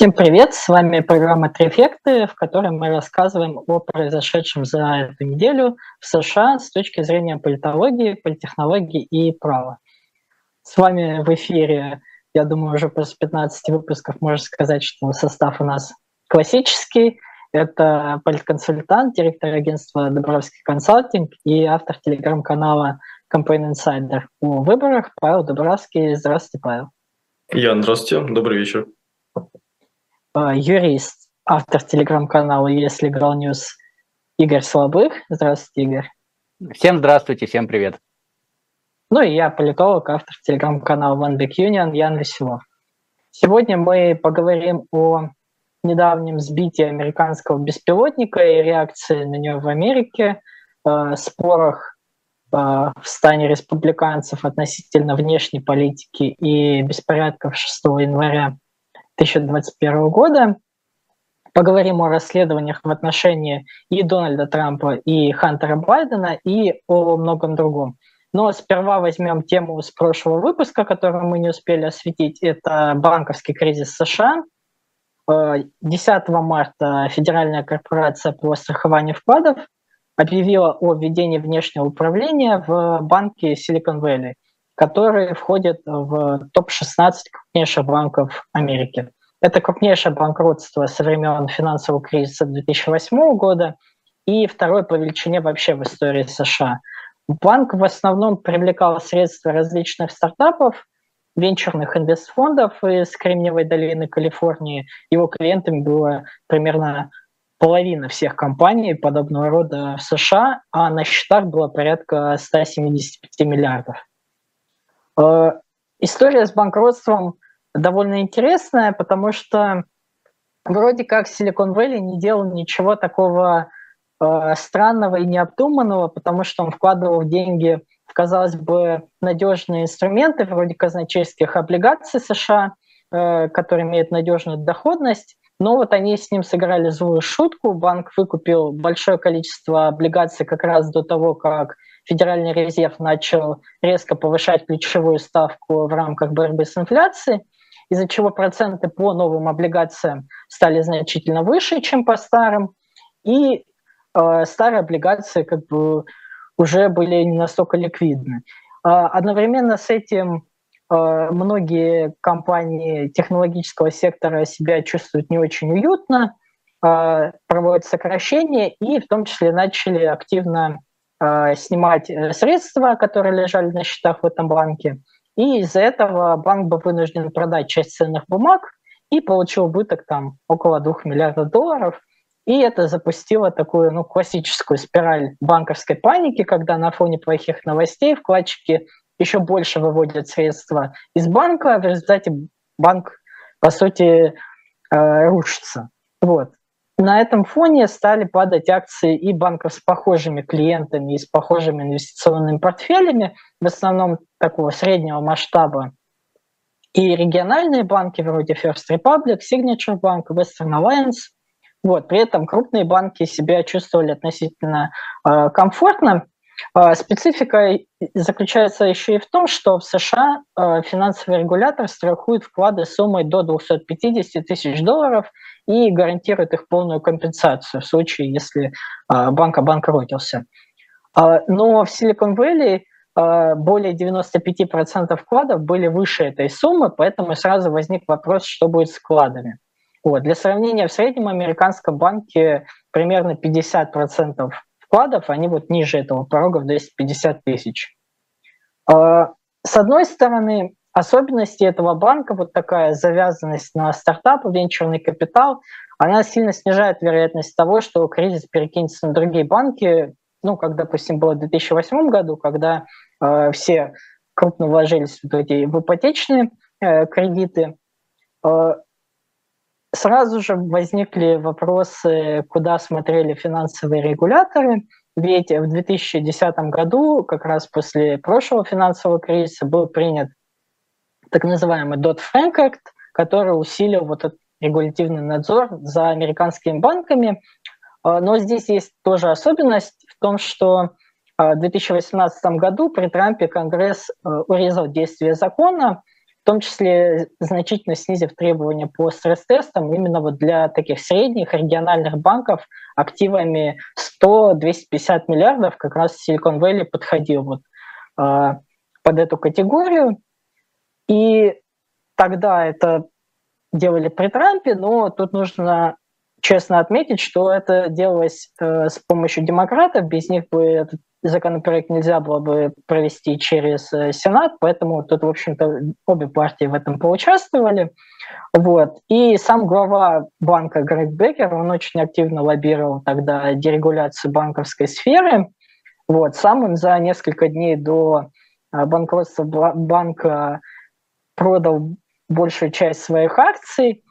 Всем привет! С вами программа «Трефекты», в которой мы рассказываем о произошедшем за эту неделю в США с точки зрения политологии, политтехнологии и права. С вами в эфире, я думаю, уже после 15 выпусков можно сказать, что состав у нас классический. Это политконсультант, директор агентства «Дубровский консалтинг» и автор телеграм-канала Campaign Insider о выборах Павел Дубровский. Здравствуйте, Павел. Ян, здравствуйте, добрый вечер. А, юрист, автор телеграм-канала «Если Legal News» Игорь Слабых. Здравствуйте, Игорь. Всем здравствуйте, всем привет. Ну и я политолог, автор телеграм-канала One Big Union Ян Веселов. Сегодня мы поговорим о недавнем сбитии американского беспилотника и реакции на него в Америке, э, спорах э, в стане республиканцев относительно внешней политики и беспорядков 6 января 2021 года. Поговорим о расследованиях в отношении и Дональда Трампа, и Хантера Байдена, и о многом другом. Но сперва возьмем тему с прошлого выпуска, которую мы не успели осветить. Это банковский кризис США. 10 э, марта Федеральная корпорация по страхованию вкладов объявила о введении внешнего управления в банке Silicon Valley – которые входят в топ-16 крупнейших банков Америки. Это крупнейшее банкротство со времен финансового кризиса 2008 года и второе по величине вообще в истории США. Банк в основном привлекал средства различных стартапов, венчурных инвестфондов из Кремниевой долины Калифорнии. Его клиентами было примерно половина всех компаний подобного рода в США, а на счетах было порядка 175 миллиардов. Э, история с банкротством довольно интересная, потому что вроде как Silicon Valley не делал ничего такого э, странного и необдуманного, потому что он вкладывал деньги в, казалось бы, надежные инструменты, вроде казначейских облигаций США, э, которые имеют надежную доходность, но вот они с ним сыграли злую шутку. Банк выкупил большое количество облигаций как раз до того, как Федеральный резерв начал резко повышать ключевую ставку в рамках борьбы с инфляцией, из-за чего проценты по новым облигациям стали значительно выше, чем по старым, и э, старые облигации как бы уже были не настолько ликвидны. Э, одновременно с этим э, многие компании технологического сектора себя чувствуют не очень уютно, э, проводят сокращения и в том числе начали активно снимать средства, которые лежали на счетах в этом банке. И из-за этого банк был вынужден продать часть ценных бумаг и получил убыток там около 2 миллиардов долларов. И это запустило такую ну, классическую спираль банковской паники, когда на фоне плохих новостей вкладчики еще больше выводят средства из банка, в результате банк, по сути, э, рушится. Вот. На этом фоне стали падать акции и банков с похожими клиентами и с похожими инвестиционными портфелями, в основном такого среднего масштаба. И региональные банки вроде First Republic, Signature Bank, Western Alliance. Вот, при этом крупные банки себя чувствовали относительно э, комфортно. Э, специфика заключается еще и в том, что в США э, финансовый регулятор страхует вклады суммой до 250 тысяч долларов – и гарантирует их полную компенсацию в случае, если а, банк обанкротился. А, но в Silicon Valley а, более 95% вкладов были выше этой суммы, поэтому сразу возник вопрос, что будет с вкладами. Вот. Для сравнения, в среднем американском банке примерно 50% вкладов, они вот ниже этого порога в 250 тысяч. С одной стороны, особенности этого банка, вот такая завязанность на стартапы, венчурный капитал, она сильно снижает вероятность того, что кризис перекинется на другие банки, ну, как, допустим, было в 2008 году, когда э, все крупно вложились в эти в ипотечные э, кредиты. Э, сразу же возникли вопросы, куда смотрели финансовые регуляторы, ведь в 2010 году, как раз после прошлого финансового кризиса, был принят так называемый Dodd-Frank Act, который усилил вот этот регулятивный надзор за американскими банками. А, но здесь есть тоже особенность в том, что а, в 2018 году при Трампе Конгресс а, урезал действие закона, в том числе значительно снизив требования по стресс-тестам именно вот для таких средних региональных банков активами 100-250 миллиардов как раз Silicon Valley подходил вот э, под эту категорию. И тогда это делали при Трампе, но тут нужно честно отметить, что это делалось э, с помощью демократов, без них бы этот законопроект нельзя было бы провести через э, Сенат, поэтому тут, в общем-то, обе партии в этом поучаствовали. Вот. И сам глава банка Грег Бекер, он очень активно лоббировал тогда дерегуляцию банковской сферы. Вот. Сам он за несколько дней до э, банкротства банка продал большую часть своих акций.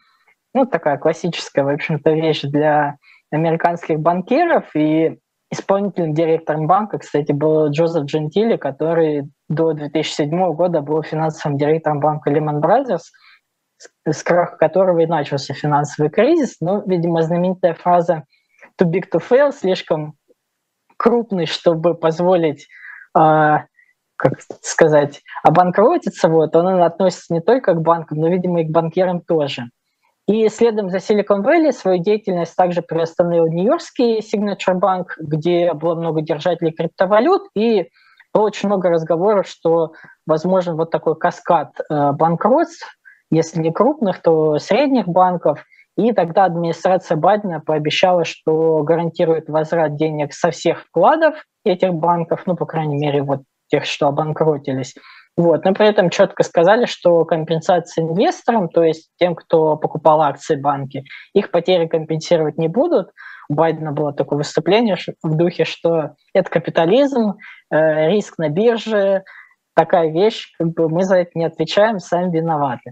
Ну, такая классическая, в общем-то, вещь для американских банкиров. И исполнительным директором банка, кстати, был Джозеф Джентили, который до 2007 года был финансовым директором банка Lehman Brothers, с краха которого и начался финансовый кризис. Но, видимо, знаменитая фраза «too big to fail» слишком крупный, чтобы позволить а, как сказать, обанкротиться, вот, он относится не только к банкам, но, видимо, и к банкирам тоже. И следом за Silicon Valley свою деятельность также приостановил Нью-Йоркский Signature Bank, где было много держателей криптовалют, и было очень много разговоров, что возможен вот такой каскад э, банкротств, если не крупных, то средних банков. И тогда администрация Байдена пообещала, что гарантирует возврат денег со всех вкладов этих банков, ну, по крайней мере, вот тех, что обанкротились. Вот. Но при этом четко сказали, что компенсация инвесторам, то есть тем, кто покупал акции банки, их потери компенсировать не будут. У Байдена было такое выступление в духе, что это капитализм, э, риск на бирже, такая вещь, как бы мы за это не отвечаем, сами виноваты.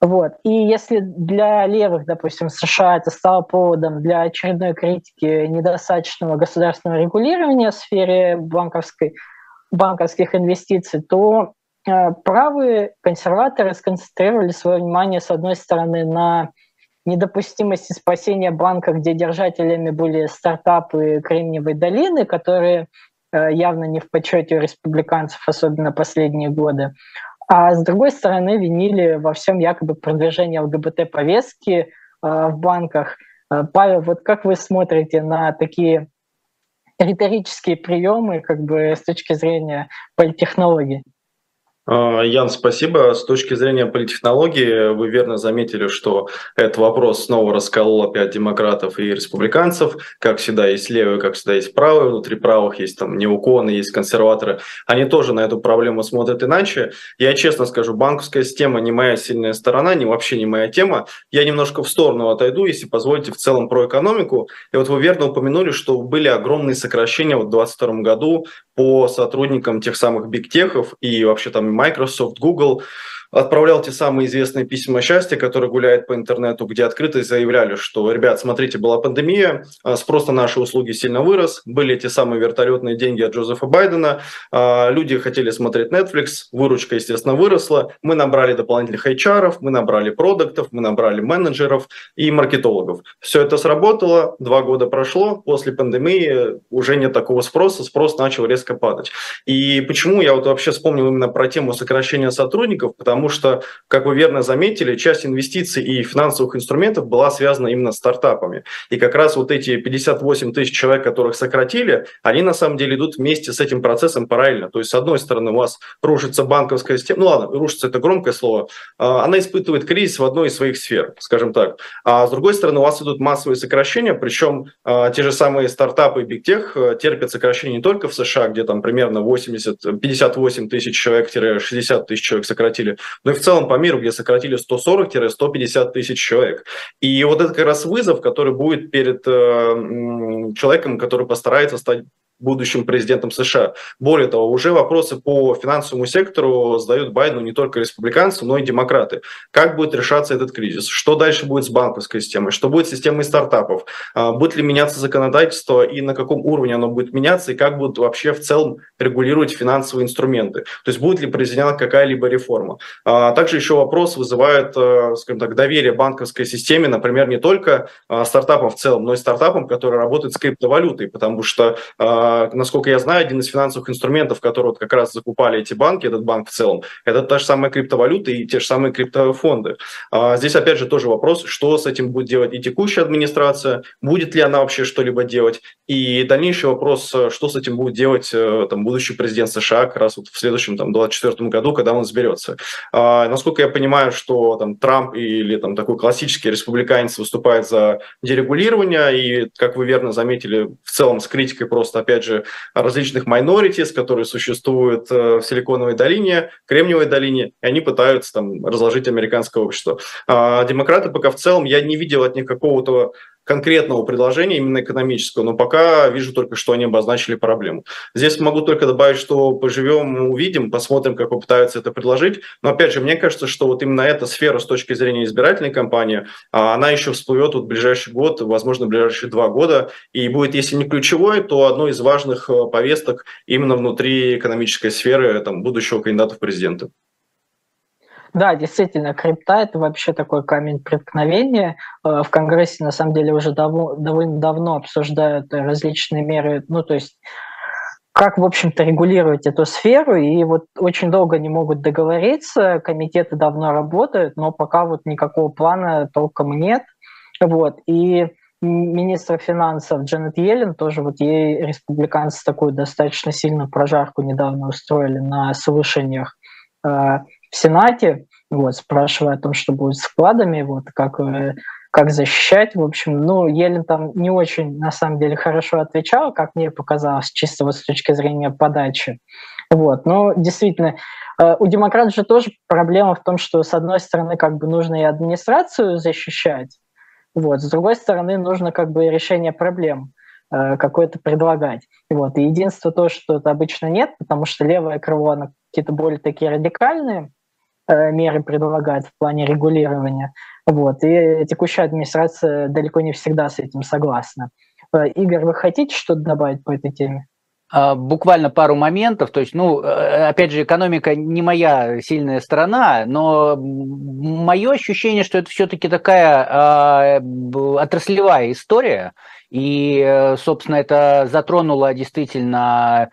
Вот. И если для левых, допустим, США это стало поводом для очередной критики недостаточного государственного регулирования в сфере банковской, банковских инвестиций, то правые консерваторы сконцентрировали свое внимание, с одной стороны, на недопустимости спасения банка, где держателями были стартапы Кремниевой долины, которые э, явно не в почете у республиканцев, особенно последние годы. А с другой стороны, винили во всем якобы продвижение ЛГБТ-повестки э, в банках. Павел, вот как вы смотрите на такие риторические приемы как бы с точки зрения политтехнологий. А, Ян, спасибо. С точки зрения политтехнологии, вы верно заметили, что этот вопрос снова расколол опять демократов и республиканцев. Как всегда есть левые, как всегда есть правые. Внутри правых есть там неуконы, есть консерваторы. Они тоже на эту проблему смотрят иначе. Я честно скажу, банковская система не моя сильная сторона, не вообще не моя тема. Я немножко в сторону отойду, если позволите, в целом про экономику. И вот вы верно упомянули, что были огромные сокращения в 2022 году по сотрудникам тех самых бигтехов и вообще там Microsoft, Google отправлял те самые известные письма счастья, которые гуляют по интернету, где открыто заявляли, что, ребят, смотрите, была пандемия, а, спрос на наши услуги сильно вырос, были те самые вертолетные деньги от Джозефа Байдена, а, люди хотели смотреть Netflix, выручка, естественно, выросла, мы набрали дополнительных HR, мы набрали продуктов, мы набрали менеджеров и маркетологов. Все это сработало, два года прошло, после пандемии уже нет такого спроса, спрос начал резко падать. И почему я вот вообще вспомнил именно про тему сокращения сотрудников, потому потому что, как вы верно заметили, часть инвестиций и финансовых инструментов была связана именно с стартапами. И как раз вот эти 58 тысяч человек, которых сократили, они на самом деле идут вместе с этим процессом параллельно. То есть, с одной стороны, у вас рушится банковская система, ну ладно, рушится это громкое слово, а, она испытывает кризис в одной из своих сфер, скажем так. А с другой стороны, у вас идут массовые сокращения, причем а, те же самые стартапы и бигтех а, терпят сокращения не только в США, где там примерно 80, 58 тысяч человек-60 тысяч человек сократили, но и в целом по миру, где сократили 140-150 тысяч человек. И вот это как раз вызов, который будет перед э, человеком, который постарается стать будущим президентом США. Более того, уже вопросы по финансовому сектору задают Байдену не только республиканцы, но и демократы. Как будет решаться этот кризис? Что дальше будет с банковской системой? Что будет с системой стартапов? А, будет ли меняться законодательство и на каком уровне оно будет меняться? И как будут вообще в целом регулировать финансовые инструменты? То есть будет ли произведена какая-либо реформа? А, также еще вопрос вызывает, э, скажем так, доверие банковской системе, например, не только а, стартапам в целом, но и стартапам, которые работают с криптовалютой, потому что насколько я знаю, один из финансовых инструментов, который вот как раз закупали эти банки, этот банк в целом, это та же самая криптовалюта и те же самые криптофонды. А, здесь, опять же, тоже вопрос, что с этим будет делать и текущая администрация, будет ли она вообще что-либо делать, и дальнейший вопрос, что с этим будет делать э, там, будущий президент США как раз вот в следующем там, 2024 году, когда он изберется. А, насколько я понимаю, что там, Трамп или там, такой классический республиканец выступает за дерегулирование, и, как вы верно заметили, в целом с критикой просто, опять же, различных minorities, которые существуют э, в Силиконовой долине, Кремниевой долине, и они пытаются там разложить американское общество. А демократы пока в целом, я не видел от них какого-то конкретного предложения, именно экономического, но пока вижу только, что они обозначили проблему. Здесь могу только добавить, что поживем, увидим, посмотрим, как попытаются это предложить. Но опять же, мне кажется, что вот именно эта сфера с точки зрения избирательной кампании, а, она еще всплывет вот в ближайший год, возможно, в ближайшие два года, и будет, если не ключевой, то одной из важных э, повесток именно внутри экономической сферы там, будущего кандидата в президенты. Да, действительно, крипта – это вообще такой камень преткновения. Э, в Конгрессе, на самом деле, уже дав- довольно давно обсуждают различные меры, ну, то есть как, в общем-то, регулировать эту сферу, и вот очень долго не могут договориться, комитеты давно работают, но пока вот никакого плана толком нет. Вот, и министр финансов Джанет Йеллен, тоже вот ей республиканцы такую достаточно сильную прожарку недавно устроили на слушаниях э, в Сенате, вот, спрашивая о том, что будет с вкладами, вот, как, э, как защищать, в общем, ну, Елен там не очень, на самом деле, хорошо отвечал, как мне показалось, чисто вот с точки зрения подачи, вот, но действительно, э, у демократов же тоже проблема в том, что, с одной стороны, как бы нужно и администрацию защищать, вот, с другой стороны, нужно как бы решение проблем э, какое-то предлагать. Вот. И единство то, что это обычно нет, потому что левое крыло, оно какие-то более такие радикальные, меры предлагает в плане регулирования. Вот. И текущая администрация далеко не всегда с этим согласна. Э, Игорь, вы хотите что-то добавить по этой теме? А, буквально пару моментов. То есть, ну, э, опять же, экономика не моя сильная сторона, но мое ощущение, что это все-таки такая э, отраслевая история. И, собственно, это затронуло действительно а,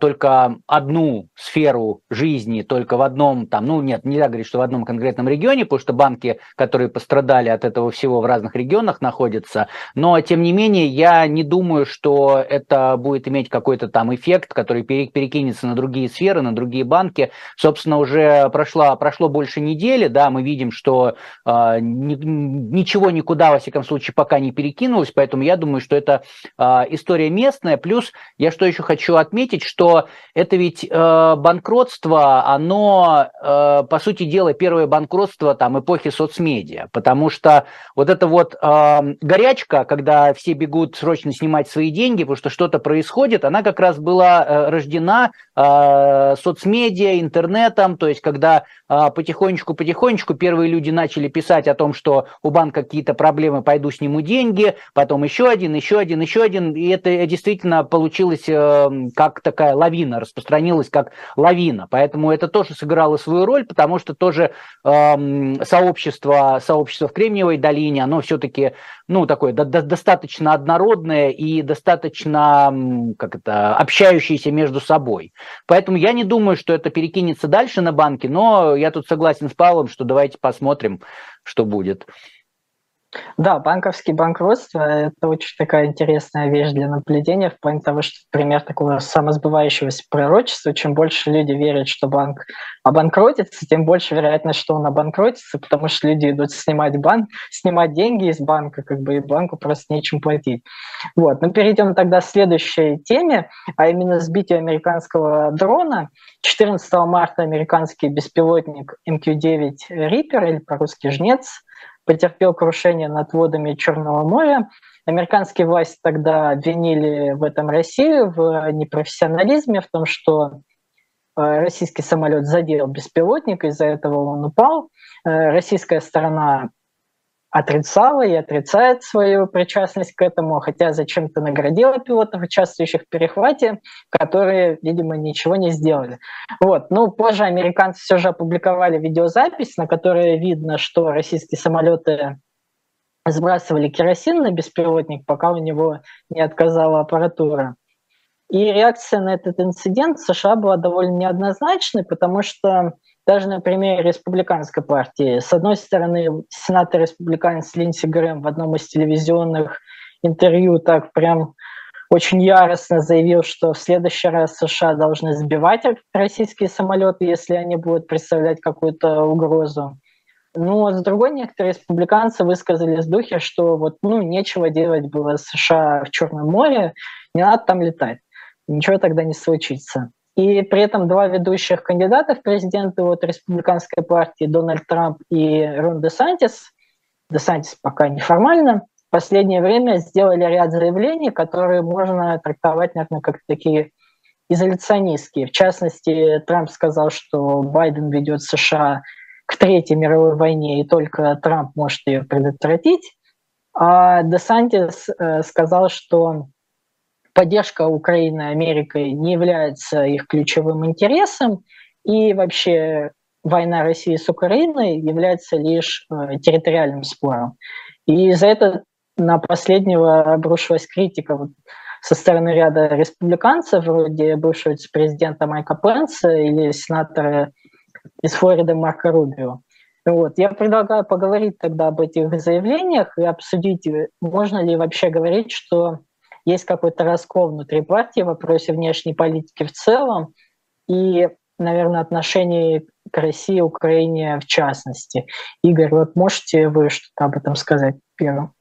только одну сферу жизни, только в одном, там, ну нет, нельзя говорить, что в одном конкретном регионе, потому что банки, которые пострадали от этого всего в разных регионах находятся, но тем не менее я не думаю, что это будет иметь какой-то там эффект, который перекинется на другие сферы, на другие банки. Собственно, уже прошло, прошло больше недели, да, мы видим, что э, ни, ничего никуда, во всяком случае, пока не перекинулось, поэтому я думаю, что это э, история местная. Плюс я что еще хочу отметить, что это ведь э, банкротство, оно, э, по сути дела, первое банкротство там эпохи соцмедиа, потому что вот эта вот э, горячка, когда все бегут срочно снимать свои деньги, потому что что-то происходит, она как раз была э, рождена э, соцмедиа, интернетом, то есть когда э, потихонечку-потихонечку первые люди начали писать о том, что у банка какие-то проблемы, пойду сниму деньги, потом еще один, еще один, еще один, и это действительно получилось э, как-то такая лавина, распространилась как лавина. Поэтому это тоже сыграло свою роль, потому что тоже э, сообщество, сообщество в Кремниевой долине, оно все-таки ну, такое до, до, достаточно однородное и достаточно как это, общающееся между собой. Поэтому я не думаю, что это перекинется дальше на банки, но я тут согласен с Павлом, что давайте посмотрим, что будет. Да, банковские банкротства – это очень такая интересная вещь для наблюдения в плане того, что пример такого самосбывающегося пророчества. Чем больше люди верят, что банк обанкротится, тем больше вероятность, что он обанкротится, потому что люди идут снимать банк, снимать деньги из банка, как бы и банку просто нечем платить. Вот. Ну, перейдем тогда к следующей теме, а именно сбитию американского дрона. 14 марта американский беспилотник MQ-9 Reaper, или по-русски «Жнец», потерпел крушение над водами Черного моря. Американские власти тогда обвинили в этом Россию, в непрофессионализме, в том, что э, российский самолет задел беспилотник, из-за этого он упал. Э, российская сторона отрицала и отрицает свою причастность к этому, хотя зачем-то наградила пилотов, участвующих в перехвате, которые, видимо, ничего не сделали. Вот. Ну, позже американцы все же опубликовали видеозапись, на которой видно, что российские самолеты сбрасывали керосин на беспилотник, пока у него не отказала аппаратура. И реакция на этот инцидент в США была довольно неоднозначной, потому что даже на примере республиканской партии, с одной стороны, сенатор-республиканец Линдси Грэм в одном из телевизионных интервью так прям очень яростно заявил, что в следующий раз США должны сбивать российские самолеты, если они будут представлять какую-то угрозу. Ну, а с другой, некоторые республиканцы высказались в духе, что вот, ну, нечего делать было США в Черном море, не надо там летать, ничего тогда не случится. И при этом два ведущих кандидата в президенты от республиканской партии, Дональд Трамп и Рон Де Сантис, Де Сантис пока неформально, в последнее время сделали ряд заявлений, которые можно трактовать, наверное, как такие изоляционистские. В частности, Трамп сказал, что Байден ведет США к Третьей мировой войне, и только Трамп может ее предотвратить. А Десантис э, сказал, что поддержка Украины Америкой не является их ключевым интересом, и вообще война России с Украиной является лишь э, территориальным спором. И за это на последнего обрушилась критика вот, со стороны ряда республиканцев, вроде бывшего президента Майка Пенса или сенатора из Флориды Марка Рубио. Вот. Я предлагаю поговорить тогда об этих заявлениях и обсудить, можно ли вообще говорить, что есть какой-то раскол внутри партии в вопросе внешней политики в целом и, наверное, отношений к России Украине в частности. Игорь, вот можете вы что-то об этом сказать первым?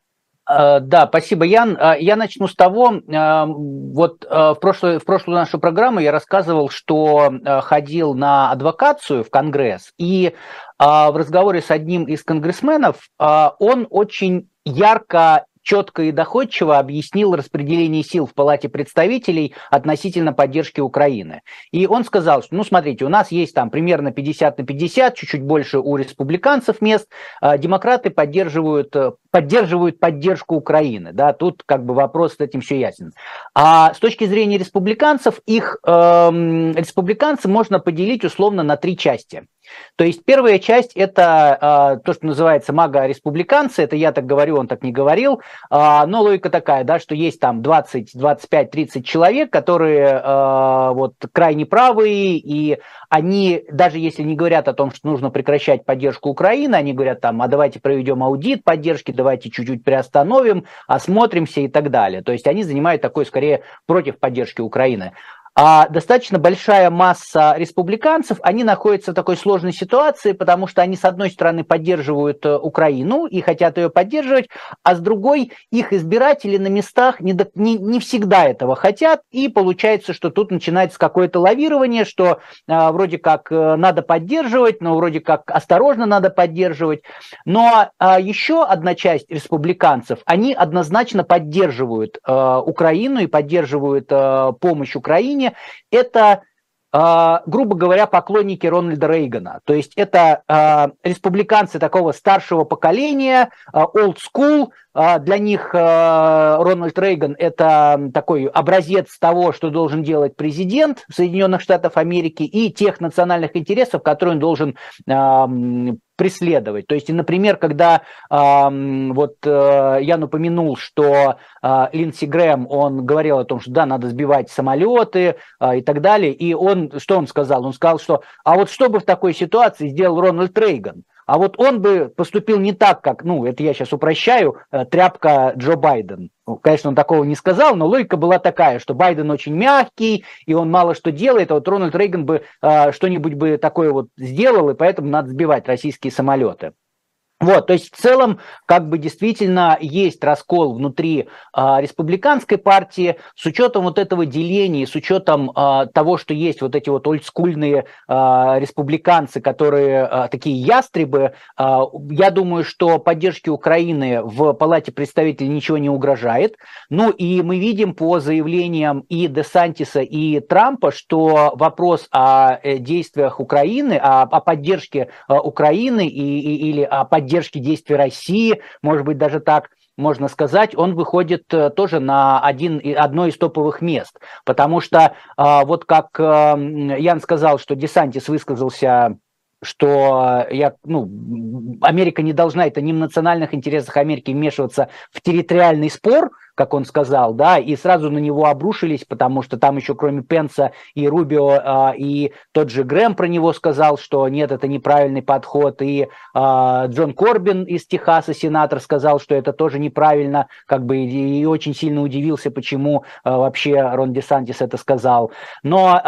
Э, да, спасибо, Ян. Э, я начну с того, э, вот в прошлую, в прошлую нашу программу я рассказывал, что ходил на адвокацию в Конгресс, и в разговоре с одним из конгрессменов он очень ярко четко и доходчиво объяснил распределение сил в Палате представителей относительно поддержки Украины. И он сказал, что, ну, смотрите, у нас есть там примерно 50 на 50, чуть-чуть больше у республиканцев мест, а демократы поддерживают э, поддерживают поддержку Украины. Да, тут как бы вопрос с этим все ясен. А с точки зрения республиканцев, их эм, республиканцы можно поделить условно на три части. То есть первая часть это э, то, что называется мага-республиканцы, это я так говорю, он так не говорил, э, но логика такая, да, что есть там 20, 25, 30 человек, которые э, вот крайне правые, и они, даже если не говорят о том, что нужно прекращать поддержку Украины, они говорят там, а давайте проведем аудит поддержки, давайте чуть-чуть приостановим, осмотримся и так далее. То есть они занимают такой, скорее, против поддержки Украины а достаточно большая масса республиканцев, они находятся в такой сложной ситуации, потому что они, с одной стороны, поддерживают э, Украину и хотят ее поддерживать, а с другой, их избиратели на местах не, до, не, не всегда этого хотят, и получается, что тут начинается какое-то лавирование, что а, вроде как э, надо поддерживать, но вроде как осторожно надо поддерживать. Но а, еще одна часть республиканцев, они однозначно поддерживают а, Украину и поддерживают а, помощь Украине, Украине, это Uh, грубо говоря, поклонники Рональда Рейгана. То есть это uh, республиканцы такого старшего поколения, uh, old school. Для них Рональд Рейган – это такой образец того, что должен делать президент Соединенных Штатов Америки и тех национальных интересов, которые он должен преследовать. То есть, например, когда э, вот э, я упомянул, что э, Линдси Грэм, он говорил о том, что да, надо сбивать самолеты э, и так далее, и он, что он сказал? Он сказал, что а вот что бы в такой ситуации сделал Рональд Рейган? А вот он бы поступил не так, как, ну, это я сейчас упрощаю, э, тряпка Джо Байден. Ну, конечно, он такого не сказал, но логика была такая, что Байден очень мягкий, и он мало что делает, а вот Рональд Рейган бы э, что-нибудь бы такое вот сделал, и поэтому надо сбивать российские самолеты. Вот, то есть в целом, как бы действительно есть раскол внутри э, республиканской партии с учетом вот этого деления, с учетом э, того, что есть вот эти вот олдскульные э, республиканцы, которые э, такие ястребы. Э, я думаю, что поддержке Украины в Палате представителей ничего не угрожает. Ну и мы видим по заявлениям и Десантиса, и Трампа, что вопрос о э, действиях Украины, о, о поддержке э, Украины и, и, или о поддержке поддержки действий России, может быть, даже так можно сказать, он выходит э, тоже на один, одно из топовых мест. Потому что а, вот как э, Ян сказал, что Десантис высказался что я, ну, Америка не должна, это не в национальных интересах Америки вмешиваться в территориальный спор, как он сказал, да, и сразу на него обрушились, потому что там еще кроме Пенса и Рубио, а, и тот же Грэм про него сказал, что нет, это неправильный подход, и а, Джон Корбин из Техаса, сенатор, сказал, что это тоже неправильно, как бы, и очень сильно удивился, почему а, вообще Рон Десантис это сказал. Но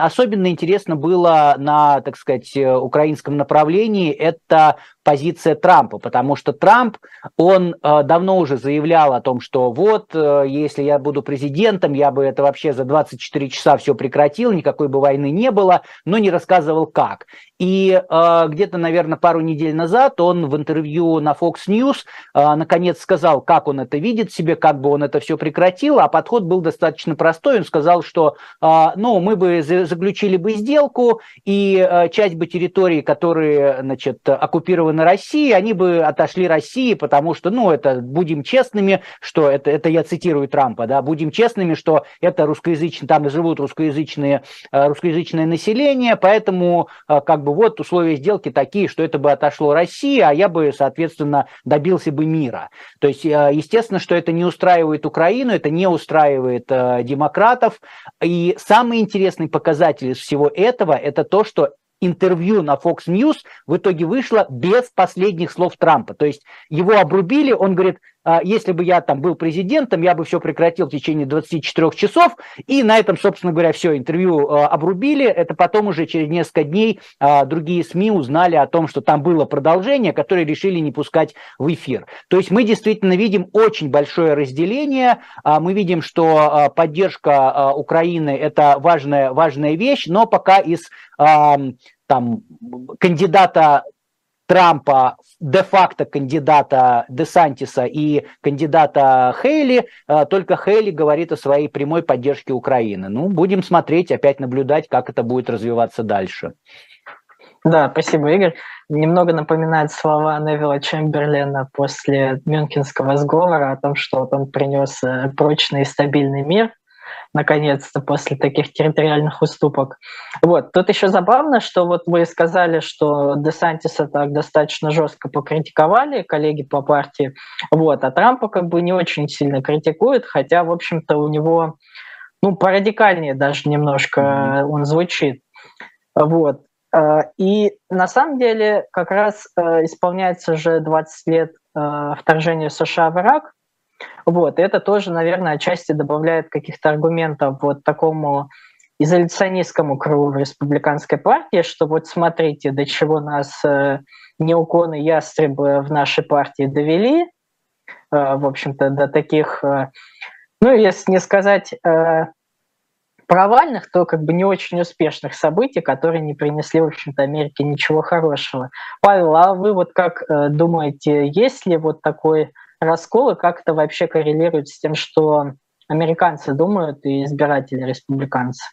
особенно интересно было на, так сказать, украинском направлении, это позиция Трампа, потому что Трамп, он э, давно уже заявлял о том, что вот, э, если я буду президентом, я бы это вообще за 24 часа все прекратил, никакой бы войны не было, но не рассказывал как. И э, где-то, наверное, пару недель назад он в интервью на Fox News э, наконец сказал, как он это видит себе, как бы он это все прекратил, а подход был достаточно простой. Он сказал, что э, ну, мы бы заключили бы сделку, и э, часть бы территорий, которые значит, оккупированы на России, они бы отошли России, потому что, ну, это, будем честными, что это, это я цитирую Трампа, да, будем честными, что это русскоязычные, там живут русскоязычные, э, русскоязычное население, поэтому, э, как бы, вот условия сделки такие, что это бы отошло России, а я бы, соответственно, добился бы мира. То есть, э, естественно, что это не устраивает Украину, это не устраивает демократов, и самый интересный показатель из всего этого, это то, что интервью на Fox News в итоге вышло без последних слов Трампа. То есть его обрубили, он говорит, «А, если бы я там был президентом, я бы все прекратил в течение 24 часов, и на этом, собственно говоря, все, интервью а, обрубили. Это потом уже через несколько дней а, другие СМИ узнали о том, что там было продолжение, которое решили не пускать в эфир. То есть мы действительно видим очень большое разделение, мы видим, что поддержка Украины – это важная, важная вещь, но пока из там, кандидата Трампа, де-факто кандидата Десантиса и кандидата Хейли, э, только Хейли говорит о своей прямой поддержке Украины. Ну, будем смотреть, опять наблюдать, как это будет развиваться дальше. Да, спасибо, Игорь. Немного напоминает слова Невилла Чемберлена после Мюнхенского сговора о том, что вот он принес э, прочный и стабильный мир наконец-то, после таких территориальных уступок. Вот. Тут еще забавно, что вот вы сказали, что Десантиса так достаточно жестко покритиковали, коллеги по партии, вот, а Трампа как бы не очень сильно критикуют, хотя, в общем-то, у него, ну, порадикальнее даже немножко он звучит. Вот. А, и на самом деле как раз э, исполняется уже 20 лет э, вторжения США в Ирак, вот, это тоже, наверное, отчасти добавляет каких-то аргументов вот такому изоляционистскому кругу республиканской партии, что вот смотрите, до чего нас э, ястребы в нашей партии довели, э, в общем-то, до таких, э, ну, если не сказать э, провальных, то как бы не очень успешных событий, которые не принесли, в общем-то, Америке ничего хорошего. Павел, а вы вот как думаете, есть ли вот такой расколы как это вообще коррелирует с тем, что американцы думают и избиратели республиканцы?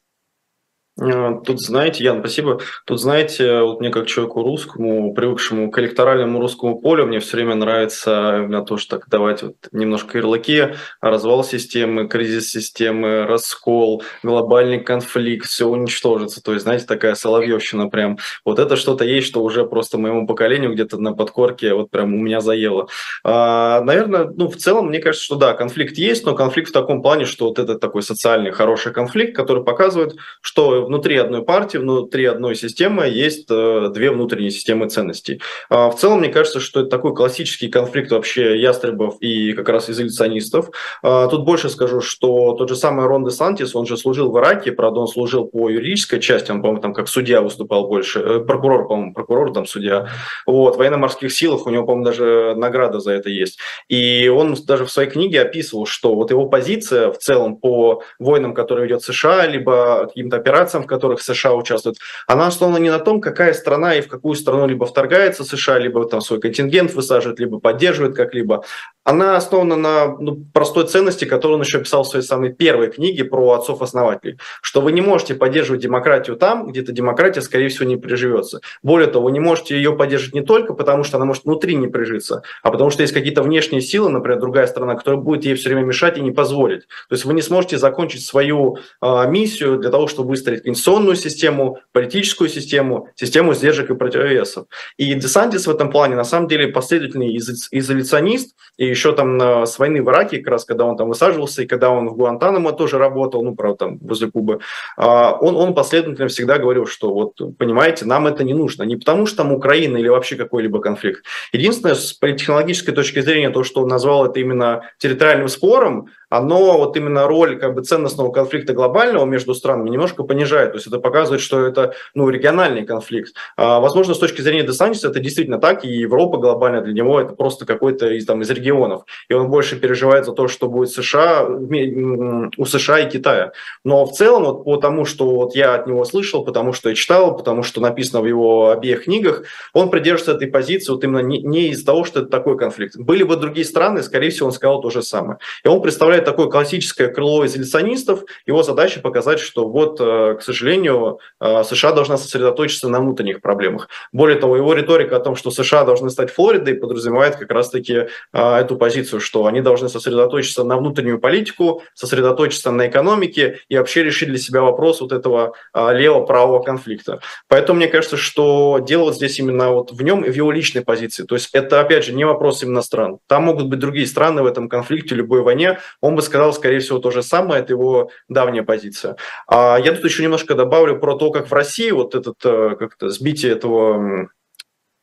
Э, тут, знаете, Ян, спасибо. Тут, знаете, вот мне как человеку русскому, привыкшему к электоральному русскому полю, мне все время нравится именно то, что так давать вот немножко ярлыки, развал системы, кризис системы, раскол, глобальный конфликт, все уничтожится. То есть, знаете, такая соловьевщина прям. Вот это что-то есть, что уже просто моему поколению где-то на подкорке вот прям у меня заело. А, наверное, ну, в целом, мне кажется, что да, конфликт есть, но конфликт в таком плане, что вот это такой социальный хороший конфликт, который показывает, что внутри одной партии, внутри одной системы есть э, две внутренние системы ценностей. А в целом, мне кажется, что это такой классический конфликт вообще ястребов и как раз изоляционистов. А тут больше скажу, что тот же самый Рон де Сантис, он же служил в Ираке, правда, он служил по юридической части, он, по-моему, там как судья выступал больше, э, прокурор, по-моему, прокурор, там судья. Вот, в военно-морских силах у него, по-моему, даже награда за это есть. И он даже в своей книге описывал, что вот его позиция в целом по войнам, которые ведет США, либо каким-то операциям, операциям, в которых США участвуют, она основана не на том, какая страна и в какую страну либо вторгается США, либо там свой контингент высаживает, либо поддерживает как-либо. Она основана на ну, простой ценности, которую он еще писал в своей самой первой книге про отцов-основателей, что вы не можете поддерживать демократию там, где эта демократия, скорее всего, не приживется. Более того, вы не можете ее поддерживать не только потому, что она может внутри не прижиться, а потому что есть какие-то внешние силы, например, другая страна, которая будет ей все время мешать и не позволить. То есть вы не сможете закончить свою э, миссию для того, чтобы выстроить пенсионную систему, политическую систему, систему сдержек и противовесов. И Десантис в этом плане на самом деле последовательный изоляционист, и еще там с войны в Ираке, как раз когда он там высаживался, и когда он в Гуантанамо тоже работал, ну, правда, там возле Кубы, а, он, он последовательно всегда говорил, что вот, понимаете, нам это не нужно. Не потому что там Украина или вообще какой-либо конфликт. Единственное, с политтехнологической точки зрения, то, что он назвал это именно территориальным спором, оно вот именно роль как бы ценностного конфликта глобального между странами немножко понижает. То есть это показывает, что это ну, региональный конфликт. А, возможно, с точки зрения Десантиса это действительно так, и Европа глобально для него это просто какой-то из, там, из регионов. И он больше переживает за то, что будет США, у США и Китая. Но в целом, вот по тому, что вот я от него слышал, потому что я читал, потому что написано в его обеих книгах, он придерживается этой позиции вот именно не, не из-за того, что это такой конфликт. Были бы другие страны, скорее всего, он сказал то же самое. И он представляет такое классическое крыло изоляционистов. Его задача показать, что вот, э, к сожалению, э, США должна сосредоточиться на внутренних проблемах. Более того, его риторика о том, что США должны стать Флоридой, подразумевает как раз-таки э, эту позицию, что они должны сосредоточиться на внутреннюю политику, сосредоточиться на экономике и вообще решить для себя вопрос вот этого лево-правого конфликта. Поэтому мне кажется, что дело здесь именно вот в нем и в его личной позиции. То есть это, опять же, не вопрос именно стран. Там могут быть другие страны в этом конфликте, любой войне. Он бы сказал, скорее всего, то же самое, это его давняя позиция. А я тут еще немножко добавлю про то, как в России вот этот, э, как-то сбитие этого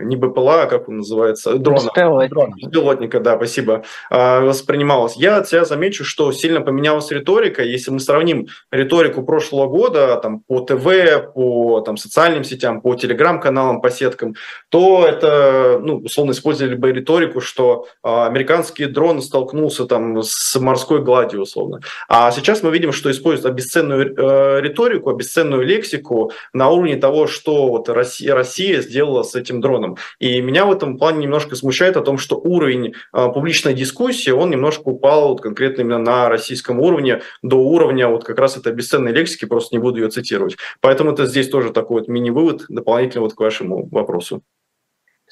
не БПЛА, а как он называется, дрона. Беспилотника. Беспилотника, да, спасибо, а, воспринималось. Я от себя замечу, что сильно поменялась риторика. Если мы сравним риторику прошлого года там, по ТВ, по там, социальным сетям, по телеграм-каналам, по сеткам, то это, ну, условно, использовали бы риторику, что а, американский дрон столкнулся там с морской гладью, условно. А сейчас мы видим, что используют обесценную э, риторику, обесценную лексику на уровне того, что вот Россия, Россия сделала с этим дроном. И меня в этом плане немножко смущает о том, что уровень э, публичной дискуссии, он немножко упал вот конкретно именно на российском уровне, до уровня вот как раз этой бесценной лексики, просто не буду ее цитировать. Поэтому это здесь тоже такой вот мини-вывод дополнительно вот к вашему вопросу.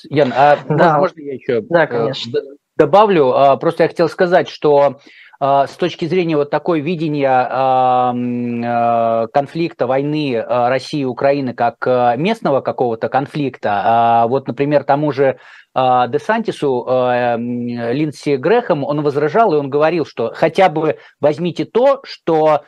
Ян, а да. можно я еще да, конечно. добавлю? А, просто я хотел сказать, что а, с точки зрения вот такой видения а, а, конфликта, войны России и Украины как местного какого-то конфликта, вот, например, тому же Десантису Линдси Грехом, он возражал, и он говорил, что хотя бы возьмите то, что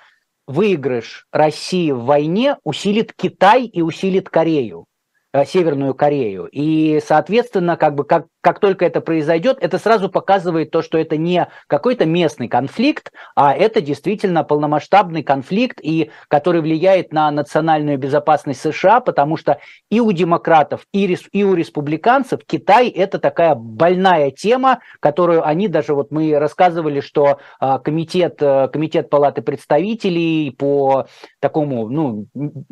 выигрыш России в войне усилит Китай и усилит Корею. Э, Северную Корею. И, соответственно, как бы как, как только это произойдет, это сразу показывает то, что это не какой-то местный конфликт, а это действительно полномасштабный конфликт, и который влияет на национальную безопасность США, потому что и у демократов, и, и у республиканцев Китай это такая больная тема, которую они даже, вот мы рассказывали, что а, комитет, э, комитет Палаты представителей по такому, ну,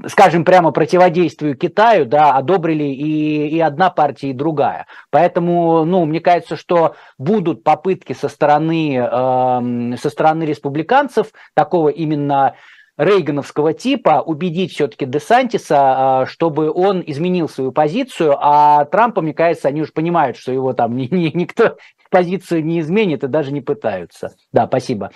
скажем прямо, противодействию Китаю, да, одобрили и, и одна партия, и другая. Поэтому, ну, мне кажется, что будут попытки со стороны, э, со стороны республиканцев такого именно рейгановского типа убедить все-таки Десантиса, чтобы он изменил свою позицию, а Трампа, мне кажется, они уже понимают, что его там ни, ни, никто позицию не изменит и даже не пытаются. Да, спасибо.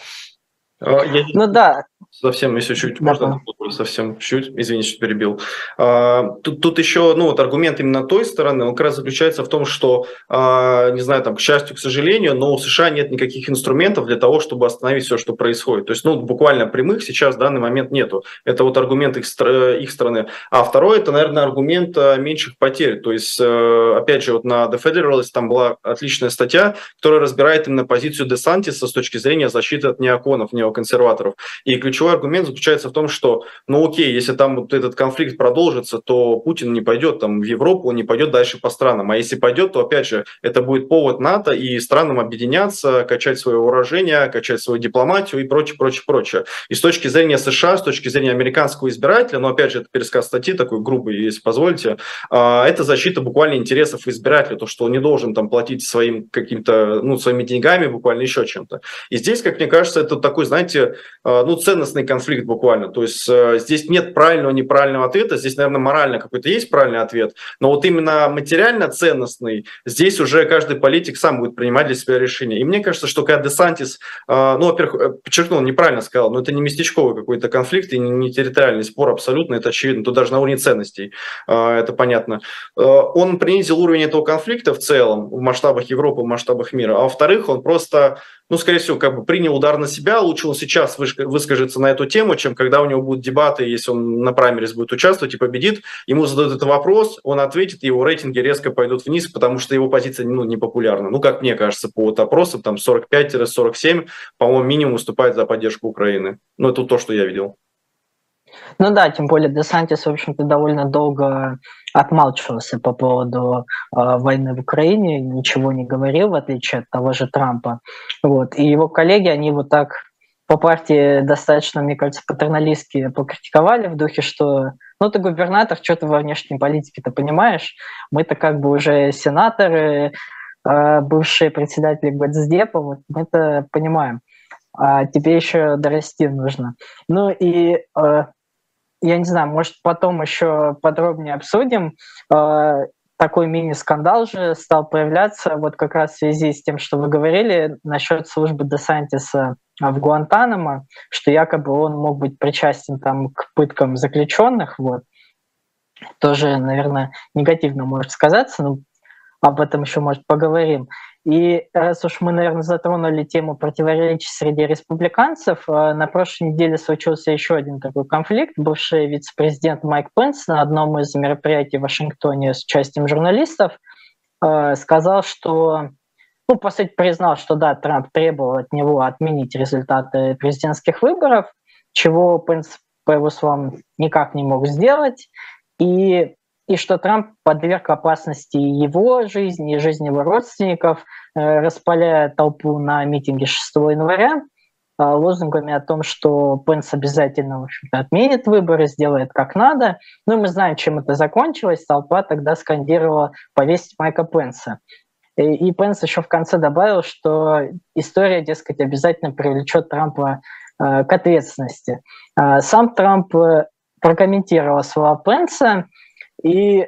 А, я... Ну да. Совсем, если чуть да, можно, совсем чуть, извините, что перебил. А, тут, тут еще, ну вот аргумент именно той стороны, он как раз заключается в том, что, а, не знаю, там, к счастью, к сожалению, но у США нет никаких инструментов для того, чтобы остановить все, что происходит. То есть, ну, буквально прямых сейчас в данный момент нету. Это вот аргумент их, их стороны. А второй, это, наверное, аргумент меньших потерь. То есть, э, опять же, вот на The Federalist там была отличная статья, которая разбирает именно позицию Десантиса с точки зрения защиты от неоконов, неоконов консерваторов. И ключевой аргумент заключается в том, что, ну окей, если там вот этот конфликт продолжится, то Путин не пойдет там в Европу, он не пойдет дальше по странам. А если пойдет, то опять же это будет повод НАТО и странам объединяться, качать свое вооружение, качать свою дипломатию и прочее, прочее, прочее. И с точки зрения США, с точки зрения американского избирателя, но опять же это пересказ статьи такой грубый, если позволите, а, это защита буквально интересов избирателя, то, что он не должен там платить своим каким-то, ну, своими деньгами, буквально еще чем-то. И здесь, как мне кажется, это такой, знаете, ну, ценностный конфликт буквально. То есть здесь нет правильного, неправильного ответа, здесь, наверное, морально какой-то есть правильный ответ, но вот именно материально ценностный, здесь уже каждый политик сам будет принимать для себя решение. И мне кажется, что когда Десантис, ну, во-первых, подчеркнул, неправильно сказал, но это не местечковый какой-то конфликт и не территориальный спор абсолютно, это очевидно, тут даже на уровне ценностей, это понятно. Он принизил уровень этого конфликта в целом, в масштабах Европы, в масштабах мира, а во-вторых, он просто, ну, скорее всего, как бы принял удар на себя, лучше он сейчас выскажется на эту тему, чем когда у него будут дебаты, если он на праймерис будет участвовать и победит, ему зададут этот вопрос, он ответит, его рейтинги резко пойдут вниз, потому что его позиция ну, не популярна. Ну, как мне кажется, по вот опросам, там 45-47, по-моему, минимум выступает за поддержку Украины. Ну, это то, что я видел. Ну да, тем более Десантис, в общем-то, довольно долго отмалчивался по поводу э, войны в Украине, ничего не говорил, в отличие от того же Трампа. Вот. И его коллеги, они вот так по партии достаточно, мне кажется, патерналистски покритиковали в духе, что ну ты губернатор, что ты во внешней политике ты понимаешь? Мы-то как бы уже сенаторы, э, бывшие председатели Госдепа, вот мы это понимаем. А тебе еще дорасти нужно. Ну и э, я не знаю, может, потом еще подробнее обсудим. Э, такой мини-скандал же стал появляться вот как раз в связи с тем, что вы говорили насчет службы Десантиса в Гуантанамо, что якобы он мог быть причастен там к пыткам заключенных, вот. Тоже, наверное, негативно может сказаться, но об этом еще, может, поговорим. И раз уж мы, наверное, затронули тему противоречий среди республиканцев, э, на прошлой неделе случился еще один такой конфликт. Бывший вице-президент Майк Пенс на одном из мероприятий в Вашингтоне с участием журналистов э, сказал, что, ну, по сути, признал, что да, Трамп требовал от него отменить результаты президентских выборов, чего Пенс, по его словам, никак не мог сделать. И и что Трамп подверг опасности его жизни и жизни его родственников, э, распаляя толпу на митинге 6 января э, лозунгами о том, что Пенс обязательно в общем-то, отменит выборы, сделает как надо. Ну, мы знаем, чем это закончилось. Толпа тогда скандировала «повесить Майка Пенса». И, Пенс еще в конце добавил, что история, дескать, обязательно привлечет Трампа э, к ответственности. Э, сам Трамп э, прокомментировал слова Пенса, и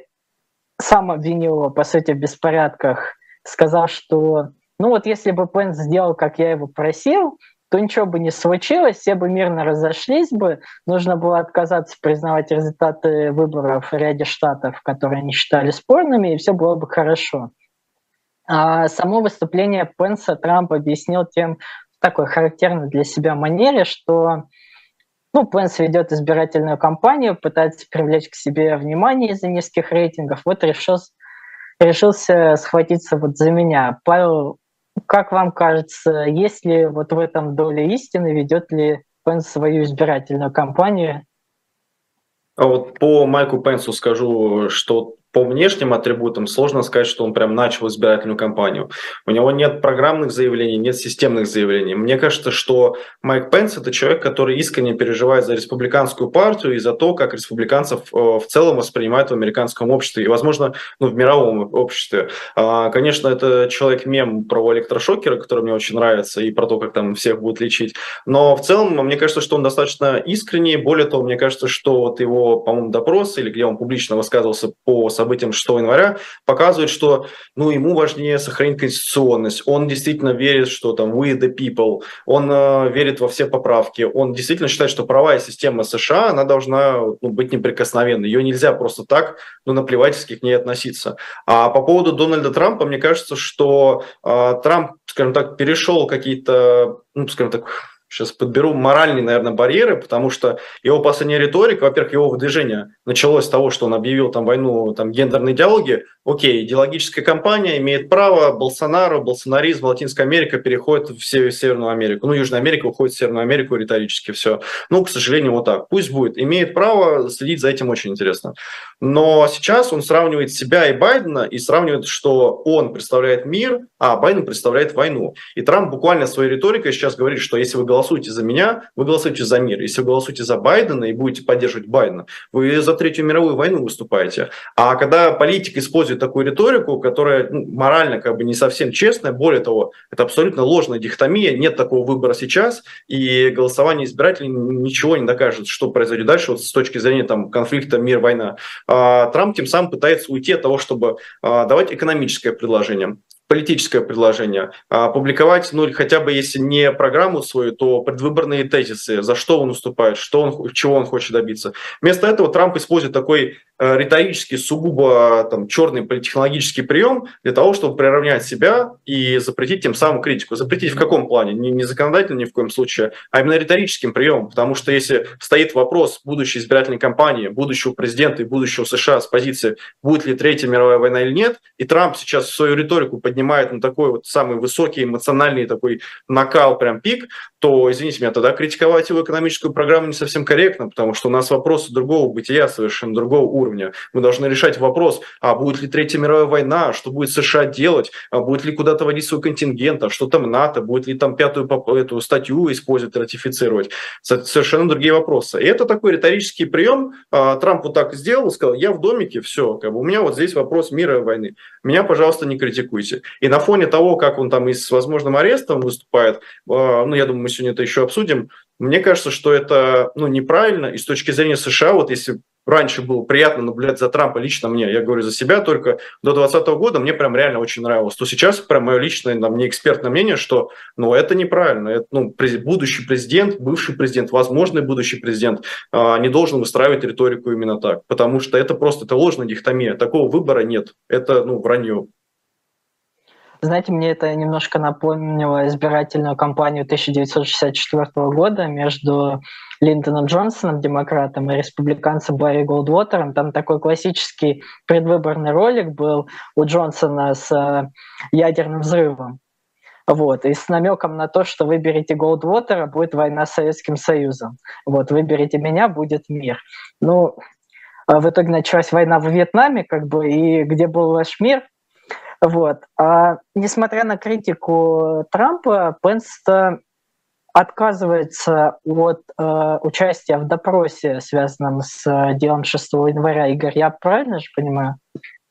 сам обвинил его, по сути, в беспорядках, сказал, что ну вот если бы Пенс сделал, как я его просил, то ничего бы не случилось, все бы мирно разошлись бы, нужно было отказаться признавать результаты выборов в ряде штатов, которые они считали спорными, и все было бы хорошо. А само выступление Пенса Трамп объяснил тем в такой характерной для себя манере, что ну, Пенс ведет избирательную кампанию, пытается привлечь к себе внимание из-за низких рейтингов. Вот решил, решился схватиться вот за меня. Павел, как вам кажется, есть ли вот в этом доля истины, ведет ли Пенс свою избирательную кампанию? А вот по Майку Пенсу скажу, что по внешним атрибутам сложно сказать, что он прям начал избирательную кампанию. У него нет программных заявлений, нет системных заявлений. Мне кажется, что Майк Пенс – это человек, который искренне переживает за республиканскую партию и за то, как республиканцев э, в целом воспринимают в американском обществе и, возможно, ну, в мировом обществе. А, конечно, это человек-мем про электрошокера, который мне очень нравится, и про то, как там всех будут лечить. Но в целом, мне кажется, что он достаточно искренний. Более того, мне кажется, что вот его, по-моему, допрос, или где он публично высказывался по событиям событиям 6 января, показывает, что ну, ему важнее сохранить конституционность. Он действительно верит, что там we the people, он э, верит во все поправки, он действительно считает, что права и система США, она должна ну, быть неприкосновенной. Ее нельзя просто так, ну, наплевательски к ней относиться. А по поводу Дональда Трампа, мне кажется, что э, Трамп, скажем так, перешел какие-то, ну, скажем так, сейчас подберу моральные, наверное, барьеры, потому что его последняя риторика, во-первых, его выдвижение началось с того, что он объявил там войну там, гендерной идеологии. Окей, идеологическая кампания имеет право, Болсонару, болсонаризм, Латинская Америка переходит в Северную Америку. Ну, Южная Америка уходит в Северную Америку риторически, все. Ну, к сожалению, вот так. Пусть будет. Имеет право, следить за этим очень интересно. Но сейчас он сравнивает себя и Байдена и сравнивает, что он представляет мир, а Байден представляет войну. И Трамп буквально своей риторикой сейчас говорит, что если вы голосуете голосуете за меня, вы голосуете за мир. Если вы голосуете за Байдена и будете поддерживать Байдена, вы за Третью мировую войну выступаете. А когда политик использует такую риторику, которая ну, морально как бы не совсем честная, более того, это абсолютно ложная дихотомия, нет такого выбора сейчас, и голосование избирателей ничего не докажет, что произойдет дальше вот с точки зрения там, конфликта мир-война. А, Трамп тем самым пытается уйти от того, чтобы а, давать экономическое предложение политическое предложение, а, публиковать, ну, хотя бы если не программу свою, то предвыборные тезисы, за что он уступает, что он, чего он хочет добиться. Вместо этого Трамп использует такой риторический, сугубо там, черный политтехнологический прием для того, чтобы приравнять себя и запретить тем самым критику. Запретить в каком плане? Не, не законодательно ни в коем случае, а именно риторическим приемом. Потому что если стоит вопрос будущей избирательной кампании, будущего президента и будущего США с позиции, будет ли Третья мировая война или нет, и Трамп сейчас свою риторику поднимает на такой вот самый высокий эмоциональный такой накал, прям пик, то, извините меня, тогда критиковать его экономическую программу не совсем корректно, потому что у нас вопросы другого бытия, совершенно другого уровня. Мы должны решать вопрос, а будет ли Третья мировая война, что будет США делать, а будет ли куда-то водить свой контингент, а что там НАТО, будет ли там пятую эту статью использовать, ратифицировать. Совершенно другие вопросы. И это такой риторический прием. А, Трамп вот так сделал, сказал, я в домике, все, как бы у меня вот здесь вопрос мира и войны. Меня, пожалуйста, не критикуйте. И на фоне того, как он там и с возможным арестом выступает, а, ну, я думаю, мы сегодня это еще обсудим, мне кажется, что это ну, неправильно. И с точки зрения США, вот если раньше было приятно наблюдать за Трампа лично мне, я говорю за себя только, до 2020 года мне прям реально очень нравилось, то сейчас прям мое личное, там, не экспертное мнение, что ну, это неправильно. Это, ну, будущий президент, бывший президент, возможный будущий президент э, не должен выстраивать риторику именно так, потому что это просто это ложная дихотомия. Такого выбора нет. Это ну, вранье. Знаете, мне это немножко напомнило избирательную кампанию 1964 года между Линдоном Джонсоном, демократом, и республиканцем Барри Голдвотером. Там такой классический предвыборный ролик был у Джонсона с э, ядерным взрывом. Вот, и с намеком на то, что выберите Голдвотера, будет война с Советским Союзом. Вот, выберите меня, будет мир. Ну, а в итоге началась война в Вьетнаме, как бы, и где был ваш мир, вот. А, несмотря на критику Трампа, Пенс отказывается от э, участия в допросе, связанном с э, делом 6 января. Игорь, я правильно же понимаю?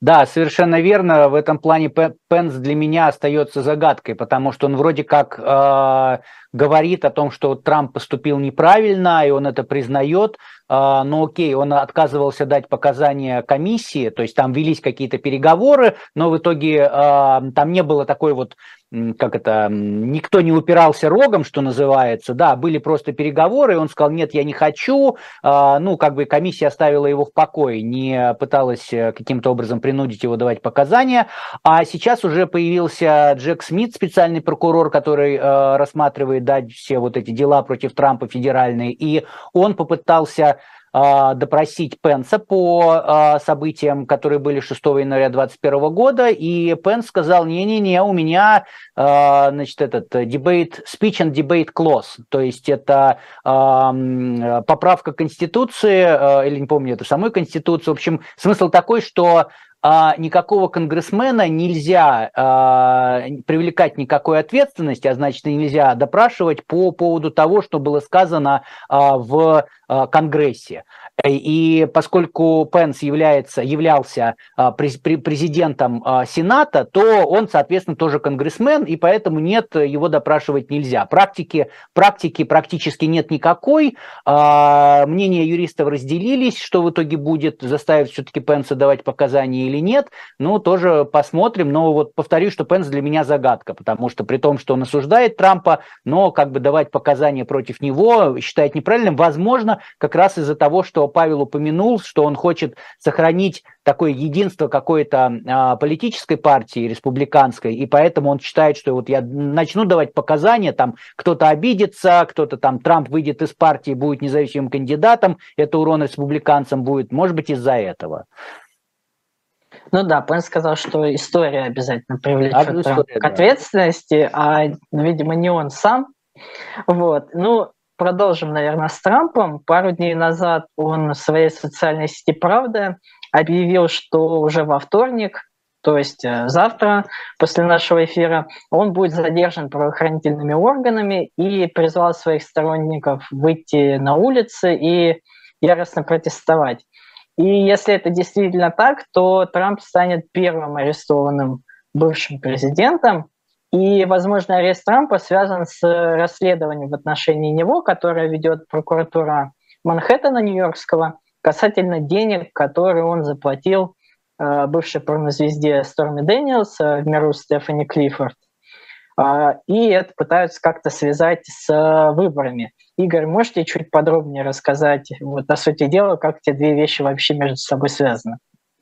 Да, совершенно верно. В этом плане Пенс для меня остается загадкой, потому что он вроде как э, говорит о том, что Трамп поступил неправильно, и он это признает, а, ну окей, он отказывался дать показания комиссии, то есть там велись какие-то переговоры, но в итоге а, там не было такой вот как это, никто не упирался рогом, что называется, да, были просто переговоры, и он сказал, нет, я не хочу, а, ну, как бы комиссия оставила его в покое, не пыталась э, каким-то образом принудить его давать показания, а сейчас уже появился Джек Смит, специальный прокурор, который э, рассматривает, да, все вот эти дела против Трампа федеральные, и он попытался а, допросить Пенса по а, событиям, которые были 6 января 2021 года, и Пенс сказал, не-не-не, у меня, а, значит, этот debate, speech and debate clause, то есть это поправка Конституции, или не помню, это самой Конституции, в общем, смысл такой, что а, никакого конгрессмена нельзя а, привлекать никакой ответственности, а значит, нельзя допрашивать по поводу того, что было сказано а, в Конгрессе. И поскольку Пенс является, являлся а, президентом а, Сената, то он, соответственно, тоже конгрессмен, и поэтому нет, его допрашивать нельзя. Практики, практики практически нет никакой. А, мнения юристов разделились, что в итоге будет, заставить все-таки Пенса давать показания или нет. Ну, тоже посмотрим. Но вот повторю, что Пенс для меня загадка, потому что при том, что он осуждает Трампа, но как бы давать показания против него считает неправильным. Возможно, как раз из-за того, что Павел упомянул, что он хочет сохранить такое единство какой-то а, политической партии, республиканской, и поэтому он считает, что вот я начну давать показания, там кто-то обидится, кто-то там, Трамп выйдет из партии, будет независимым кандидатом, это урон республиканцам будет, может быть, из-за этого. Ну да, Пен сказал, что история обязательно привлечет а, история, к ответственности, да. а, ну, видимо, не он сам. Вот. Ну, продолжим, наверное, с Трампом. Пару дней назад он в своей социальной сети «Правда» объявил, что уже во вторник то есть э, завтра после нашего эфира, он будет задержан правоохранительными органами и призвал своих сторонников выйти на улицы и яростно протестовать. И если это действительно так, то Трамп станет первым арестованным бывшим президентом, и, возможно, арест Трампа связан с расследованием в отношении него, которое ведет прокуратура Манхэттена Нью-Йоркского касательно денег, которые он заплатил э, бывшей порнозвезде Сторми Дэниелс э, в миру Стефани Клиффорд. Э, и это пытаются как-то связать с выборами. Игорь, можете чуть подробнее рассказать вот, о сути дела, как эти две вещи вообще между собой связаны?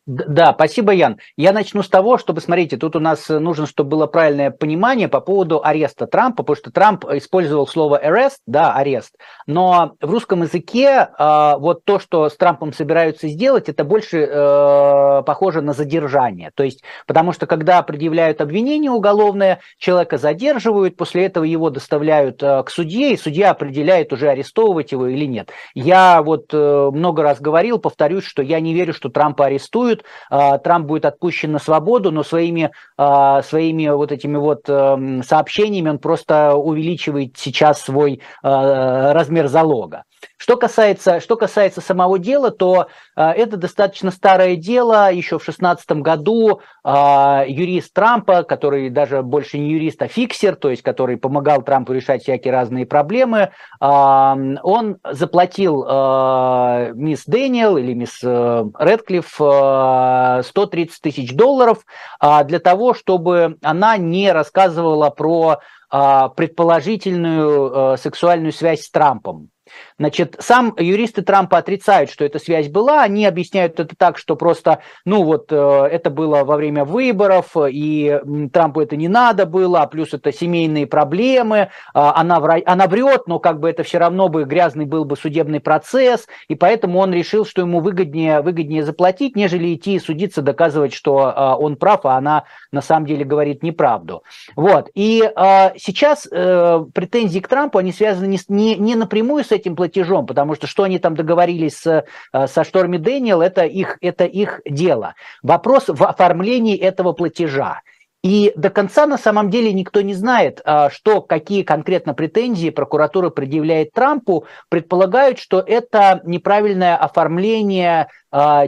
Да, спасибо, Ян. Я начну с того, чтобы, смотрите, тут у нас нужно, чтобы было правильное понимание по поводу ареста Трампа, потому что Трамп использовал слово arrest, да, арест, но в русском языке э, вот то, что с Трампом собираются сделать, это больше э, похоже на задержание. То есть, потому что когда предъявляют обвинение уголовное, человека задерживают, после этого его доставляют э, к судье, и судья определяет уже арестовывать его или нет. Я вот э, много раз говорил, повторюсь, что я не верю, что Трампа арестуют, арестуют, а, Трамп будет отпущен на свободу, но своими, а, своими вот этими вот эм, сообщениями он просто увеличивает сейчас свой а, размер залога. Что касается, что касается самого дела, то э, это достаточно старое дело. Еще в 2016 году э, юрист Трампа, который даже больше не юрист, а фиксер, то есть который помогал Трампу решать всякие разные проблемы, э, он заплатил э, мисс Дэниел или мисс э, Редклифф э, 130 тысяч долларов э, для того, чтобы она не рассказывала про предположительную сексуальную связь с Трампом. Значит, сам юристы Трампа отрицают, что эта связь была. Они объясняют это так, что просто, ну вот, э, это было во время выборов, и Трампу это не надо было, а плюс это семейные проблемы. А, она, она врет, но как бы это все равно бы грязный был бы судебный процесс, и поэтому он решил, что ему выгоднее, выгоднее заплатить, нежели идти и судиться, доказывать, что а, он прав, а она на самом деле говорит неправду. Вот. И сейчас э, претензии к Трампу, они связаны не, не, напрямую с этим платежом, потому что что они там договорились с, э, со Шторми Дэниел, это их, это их дело. Вопрос в оформлении этого платежа. И до конца на самом деле никто не знает, а, что, какие конкретно претензии прокуратура предъявляет Трампу. Предполагают, что это неправильное оформление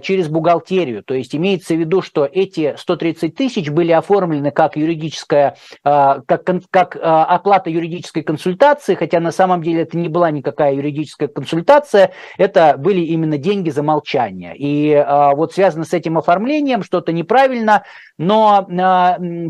через бухгалтерию. То есть имеется в виду, что эти 130 тысяч были оформлены как юридическая, а, как, как оплата юридической консультации, хотя на самом деле это не была никакая юридическая консультация, это были именно деньги за молчание. И вот связано с этим оформлением что-то неправильно, но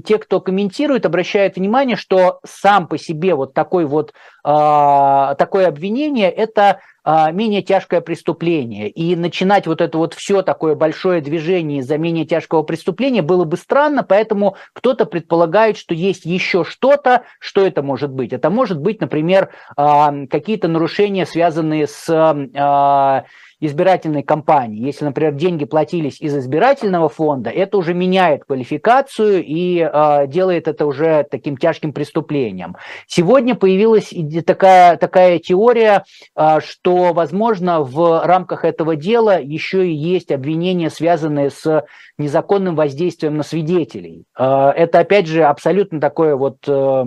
те, кто комментирует, обращают внимание, что сам по себе вот такой вот такое обвинение это менее тяжкое преступление. И начинать вот это вот все такое большое движение из-за менее тяжкого преступления было бы странно, поэтому кто-то предполагает, что есть еще что-то, что это может быть. Это может быть, например, э, какие-то нарушения, связанные с э, избирательной кампании. Если, например, деньги платились из избирательного фонда, это уже меняет квалификацию и э, делает это уже таким тяжким преступлением. Сегодня появилась такая, такая теория, э, что, возможно, в рамках этого дела еще и есть обвинения, связанные с незаконным воздействием на свидетелей. Э, это, опять же, абсолютно такое вот... Э,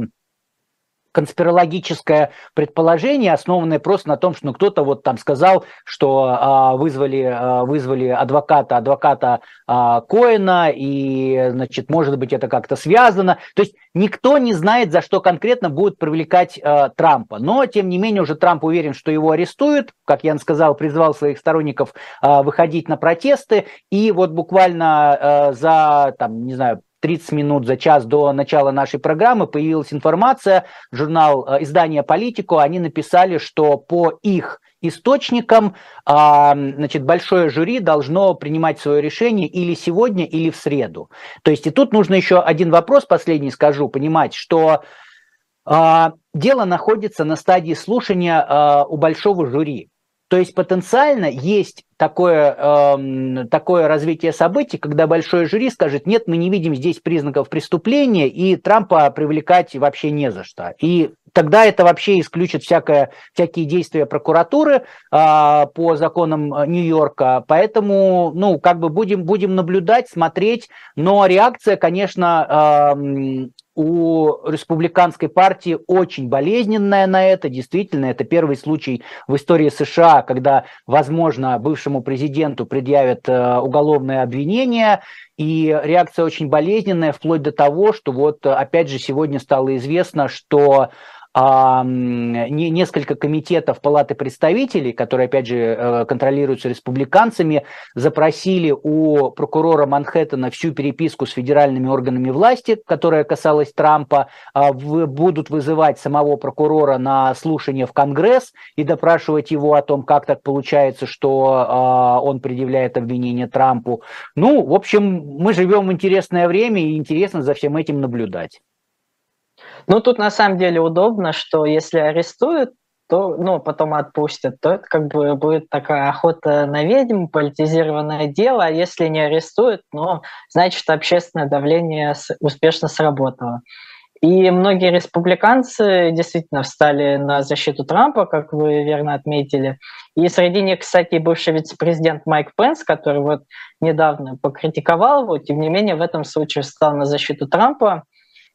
конспирологическое предположение, основанное просто на том, что ну, кто-то вот там сказал, что а, вызвали, а, вызвали адвоката, адвоката а, Коэна, и, значит, может быть, это как-то связано. То есть никто не знает, за что конкретно будет привлекать а, Трампа. Но, тем не менее, уже Трамп уверен, что его арестуют. Как я сказал, призвал своих сторонников а, выходить на протесты. И вот буквально а, за, там, не знаю, 30 минут за час до начала нашей программы появилась информация, журнал, э, издание «Политику», они написали, что по их источникам а, значит, большое жюри должно принимать свое решение или сегодня, или в среду. То есть и тут нужно еще один вопрос, последний скажу, понимать, что а, дело находится на стадии слушания а, у большого жюри. То есть потенциально есть такое, э, такое развитие событий, когда большое жюри скажет, нет, мы не видим здесь признаков преступления, и Трампа привлекать вообще не за что. И тогда это вообще исключит всякое, всякие действия прокуратуры а, по законам э, Нью-Йорка. Поэтому, ну, как бы будем, будем наблюдать, смотреть. Но реакция, конечно, а, у республиканской партии очень болезненная на это. Действительно, это первый случай в истории США, когда, возможно, бывшему президенту предъявят э, уголовное обвинение. И реакция очень болезненная, вплоть до того, что вот опять же сегодня стало известно, что несколько комитетов Палаты представителей, которые, опять же, э, контролируются республиканцами, запросили у прокурора Манхэттена всю переписку с федеральными органами власти, которая касалась Трампа, а, будут вызывать самого прокурора на слушание в Конгресс и допрашивать его о том, как так получается, что а, он предъявляет обвинение Трампу. Ну, в общем, мы живем в интересное время и интересно за всем этим наблюдать. Ну, тут на самом деле удобно, что если арестуют, то, ну, потом отпустят, то это как бы будет такая охота на ведьм, политизированное дело, а если не арестуют, ну, значит, общественное давление успешно сработало. И многие республиканцы действительно встали на защиту Трампа, как вы верно отметили. И среди них, кстати, бывший вице-президент Майк Пенс, который вот недавно покритиковал его, тем не менее в этом случае встал на защиту Трампа.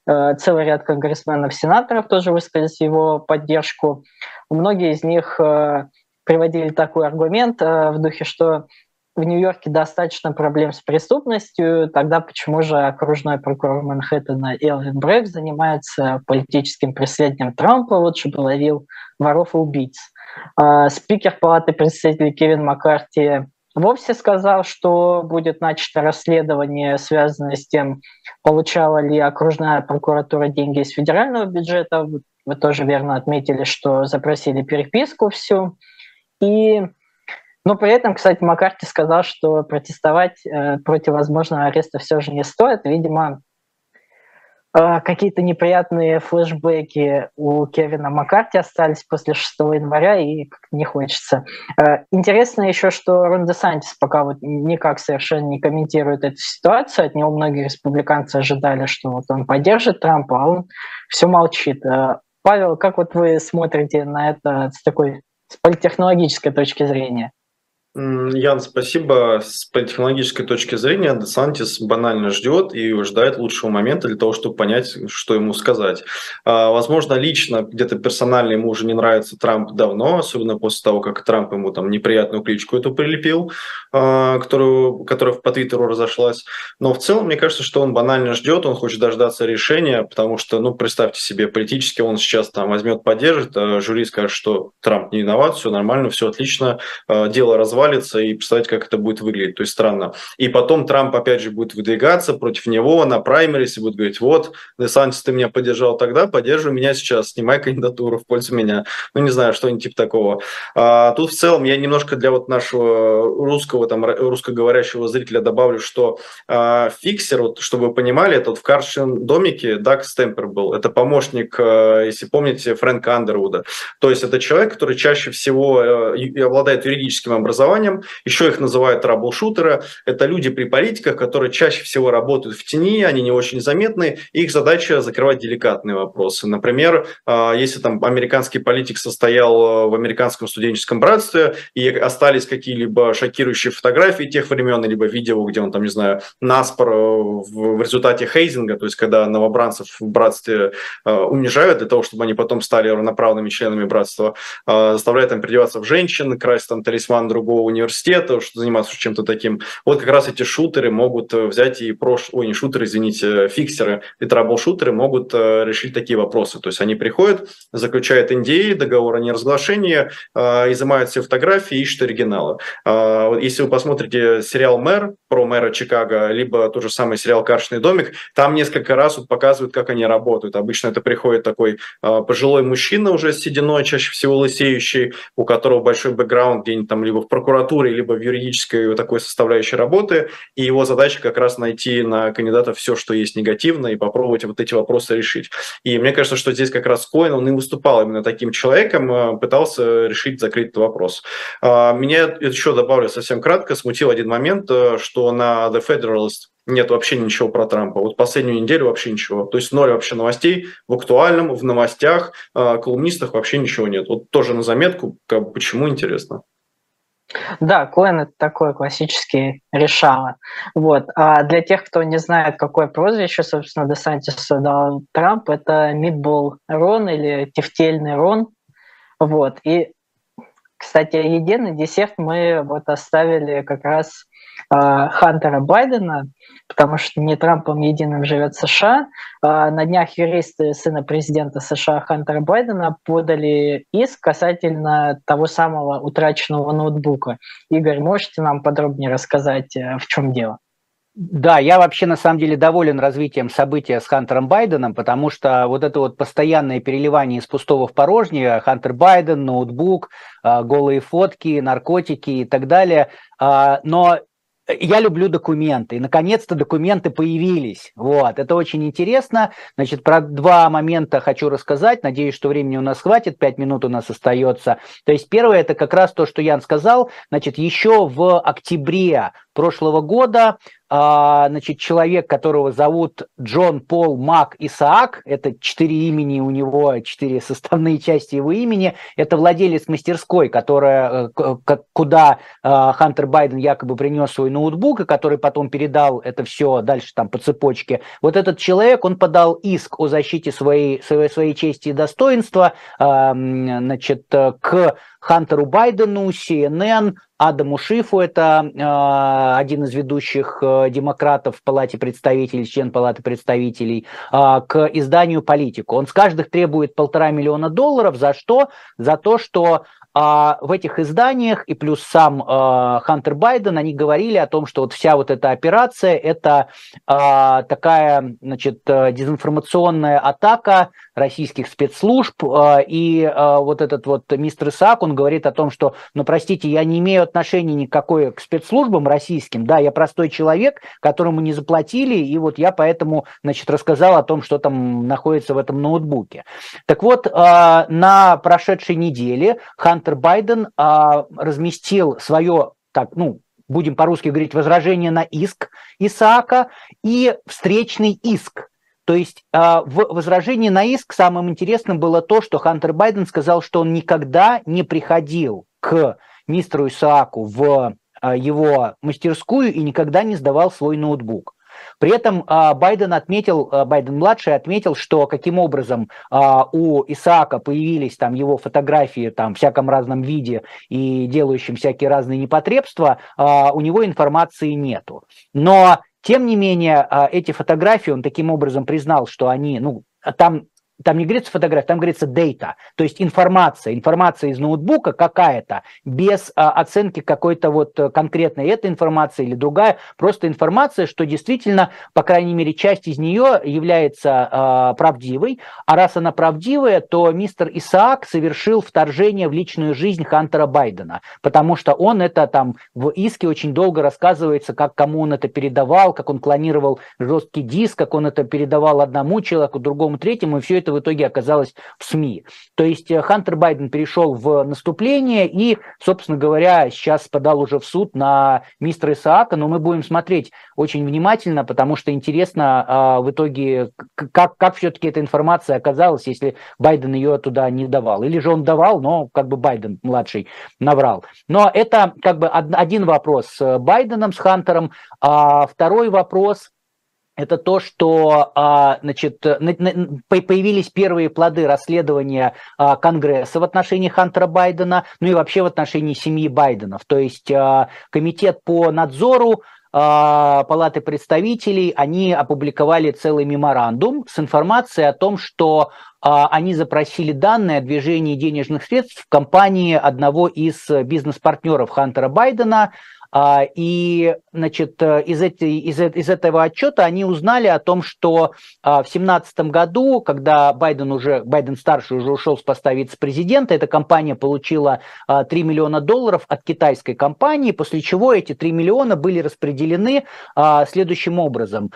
Э, целый ряд конгрессменов, сенаторов тоже высказались его поддержку. Многие из них э, приводили такой аргумент э, в духе, что в Нью-Йорке достаточно проблем с преступностью, тогда почему же окружной прокурор Манхэттена Элвин Брэк занимается политическим преследованием Трампа, вот чтобы ловил воров и убийц. Спикер Палаты представителей Кевин Маккарти вовсе сказал, что будет начато расследование, связанное с тем, получала ли окружная прокуратура деньги из федерального бюджета. Вы тоже верно отметили, что запросили переписку всю. И, но при этом, кстати, Маккарти сказал, что протестовать э, против возможного ареста все же не стоит. Видимо, какие-то неприятные флешбеки у Кевина Маккарти остались после 6 января, и не хочется. А, интересно еще, что Рон де Сантис пока вот никак совершенно не комментирует эту ситуацию. От него многие республиканцы ожидали, что вот он поддержит Трампа, а он все молчит. А, Павел, как вот вы смотрите на это с такой с политтехнологической точки зрения? Ян, спасибо. С политехнологической точки зрения Десантис банально ждет и ждает лучшего момента для того, чтобы понять, что ему сказать. А, возможно, лично, где-то персонально ему уже не нравится Трамп давно, особенно после того, как Трамп ему там неприятную кличку эту прилепил, а, которую, которая по Твиттеру разошлась. Но в целом, мне кажется, что он банально ждет, он хочет дождаться решения, потому что, ну, представьте себе, политически он сейчас там возьмет, поддержит, а жюри скажет, что Трамп не виноват, все нормально, все отлично, дело развалится, развалится и представить, как это будет выглядеть. То есть странно. И потом Трамп опять же будет выдвигаться против него на праймерис и будет говорить, вот, Десантис, ты меня поддержал тогда, поддерживай меня сейчас, снимай кандидатуру в пользу меня. Ну, не знаю, что-нибудь типа такого. А, тут в целом я немножко для вот нашего русского, там, русскоговорящего зрителя добавлю, что а, фиксер, вот, чтобы вы понимали, это вот в карточном домике Даг Стемпер был. Это помощник, а, если помните, Фрэнка Андервуда. То есть это человек, который чаще всего а, обладает юридическим образованием, образованием. Еще их называют трабл-шутеры. Это люди при политиках, которые чаще всего работают в тени, они не очень заметны. Их задача закрывать деликатные вопросы. Например, а, если там американский политик состоял в американском студенческом братстве и остались какие-либо шокирующие фотографии тех времен, либо видео, где он там, не знаю, наспор э, в результате хейзинга, то есть когда новобранцев в братстве э, унижают для того, чтобы они потом стали равноправными членами братства, э, заставляют там переодеваться в женщин, красть там талисман другого университета, что заниматься чем-то таким. Вот как раз эти шутеры могут э, взять и прош... Ой, не шутеры, извините, фиксеры и трабл-шутеры могут э, решить такие вопросы. То есть они приходят, заключают NDA, договор о неразглашении, э, изымают все фотографии, ищут оригиналы. Если вы посмотрите сериал «Мэр» про мэра Чикаго, либо тот же самый сериал «Каршный домик», там несколько раз вот показывают, как они работают. Обычно это приходит такой пожилой мужчина уже с сединой, чаще всего лысеющий, у которого большой бэкграунд где-нибудь там либо в прокуратуре, прокуратуре, либо в юридической такой составляющей работы, и его задача как раз найти на кандидата все, что есть негативно, и попробовать вот эти вопросы решить. И мне кажется, что здесь как раз Коин, он и выступал именно таким человеком, э, пытался решить, закрыть этот вопрос. А, меня еще добавлю совсем кратко, смутил один момент, э, что на The Federalist нет вообще ничего про Трампа. Вот последнюю неделю вообще ничего. То есть ноль вообще новостей в актуальном, в новостях, э, колумнистах вообще ничего нет. Вот тоже на заметку, как, почему интересно. Да, Коэн это такой классический решало. Вот. А для тех, кто не знает, какое прозвище, собственно, Десантису дал Трамп, это Мидбол Рон или Тефтельный Рон. Вот. И, кстати, единый десерт мы вот оставили как раз Хантера Байдена, потому что не Трампом единым живет США. Э, на днях юристы сына президента США Хантера Байдена подали иск касательно того самого утраченного ноутбука. Игорь, можете нам подробнее рассказать, э, в чем дело? Да, я вообще на самом деле доволен развитием события с Хантером Байденом, потому что вот это вот постоянное переливание из пустого в порожнее, Хантер Байден, ноутбук, голые фотки, наркотики и так далее. А, но я люблю документы, и наконец-то документы появились. Вот, это очень интересно. Значит, про два момента хочу рассказать. Надеюсь, что времени у нас хватит, пять минут у нас остается. То есть первое, это как раз то, что Ян сказал. Значит, еще в октябре прошлого года а, значит, человек, которого зовут Джон Пол Мак Исаак, это четыре имени у него, четыре составные части его имени, это владелец мастерской, которая, э, куда а, Хантер Байден якобы принес свой ноутбук, и который потом передал это все дальше там по цепочке. Вот этот человек, он подал иск о защите своей, своей, своей чести и достоинства значит, к Хантеру Байдену, CNN, Адаму Шифу, это э, один из ведущих э, демократов в Палате представителей, член Палаты представителей, э, к изданию «Политику». Он с каждых требует полтора миллиона долларов. За что? За то, что а в этих изданиях и плюс сам э, Хантер Байден, они говорили о том, что вот вся вот эта операция – это э, такая, значит, э, дезинформационная атака российских спецслужб, э, и э, вот этот вот мистер Исаак, он говорит о том, что, ну, простите, я не имею отношения никакой к спецслужбам российским, да, я простой человек, которому не заплатили, и вот я поэтому, значит, рассказал о том, что там находится в этом ноутбуке. Так вот, э, на прошедшей неделе Хантер Байден разместил свое, так, ну, будем по-русски говорить, возражение на иск Исаака и встречный иск. То есть а, в возражении на иск самым интересным было то, что Хантер Байден сказал, что он никогда не приходил к мистеру Исааку в а, его мастерскую и никогда не сдавал свой ноутбук. При этом а, Байден отметил, Байден-младший отметил, что каким образом у Исаака появились там его фотографии там в всяком разном виде и делающим всякие разные непотребства, у него информации нету. Но тем не менее, эти фотографии он таким образом признал, что они, ну, там там не говорится фотография, там говорится data, то есть информация, информация из ноутбука какая-то, без а, оценки какой-то вот конкретной этой информации или другая, просто информация, что действительно, по крайней мере, часть из нее является а, правдивой, а раз она правдивая, то мистер Исаак совершил вторжение в личную жизнь Хантера Байдена, потому что он это там в иске очень долго рассказывается, как кому он это передавал, как он клонировал жесткий диск, как он это передавал одному человеку, другому, третьему, и все это в итоге оказалось в СМИ. То есть э, Хантер Байден перешел в наступление и, собственно говоря, сейчас подал уже в суд на мистера Исаака, но мы будем смотреть очень внимательно, потому что интересно а, в итоге, как, как все-таки эта информация оказалась, если Байден ее туда не давал. Или же он давал, но как бы Байден младший наврал. Но это как бы один вопрос с Байденом, с Хантером. А второй вопрос – это то, что а, значит, появились первые плоды расследования а, Конгресса в отношении Хантера Байдена, ну и вообще в отношении семьи Байденов. То есть а, комитет по надзору Палаты представителей, они опубликовали целый меморандум с информацией о том, что они запросили данные о движении денежных средств в компании одного из бизнес-партнеров Хантера Байдена, и, значит, из, эти, из, из этого отчета они узнали о том, что а, в 2017 году, когда Байден уже, Байден старший уже ушел с поста вице-президента, эта компания получила 3 миллиона долларов от китайской компании, после чего эти 3 миллиона были распределены следующим образом.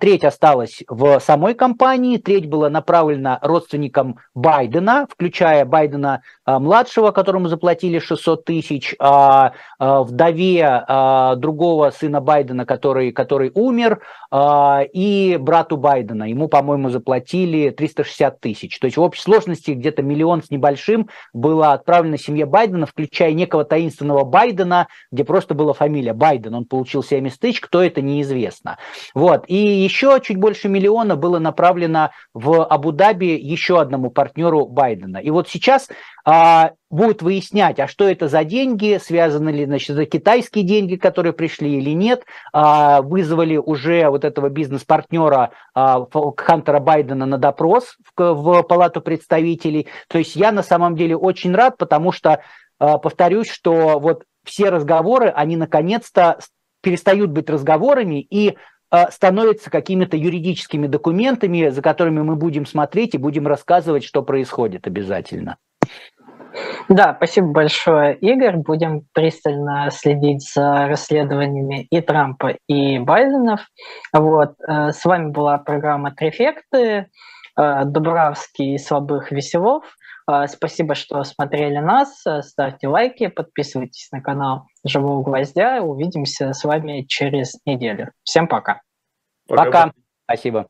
Треть осталась в самой компании, треть была направлена родственникам Байдена, включая Байдена младшего, которому заплатили 600 тысяч, вдове другого сына Байдена, который, который умер, и брату Байдена. Ему, по-моему, заплатили 360 тысяч. То есть в общей сложности где-то миллион с небольшим было отправлено семье Байдена, включая некого таинственного Байдена, где просто была фамилия Байден. Он получил 70 тысяч, кто это, неизвестно. Вот. И еще чуть больше миллиона было направлено в Абу-Даби еще одному партнеру Байдена. И вот сейчас а, будут выяснять, а что это за деньги, связаны ли, значит, за китайские деньги, которые пришли или нет, а, вызвали уже вот этого бизнес-партнера а, Хантера Байдена на допрос в, в Палату представителей. То есть я на самом деле очень рад, потому что, а, повторюсь, что вот все разговоры, они наконец-то перестают быть разговорами и а, становятся какими-то юридическими документами, за которыми мы будем смотреть и будем рассказывать, что происходит обязательно. Да, спасибо большое, Игорь. Будем пристально следить за расследованиями и Трампа, и Байденов. Вот. Э, с вами была программа «Трефекты». Э, Дубравский и Слабых Веселов. Э, спасибо, что смотрели нас. Ставьте лайки, подписывайтесь на канал Живого Гвоздя. Увидимся с вами через неделю. Всем пока. Пока. пока. Спасибо.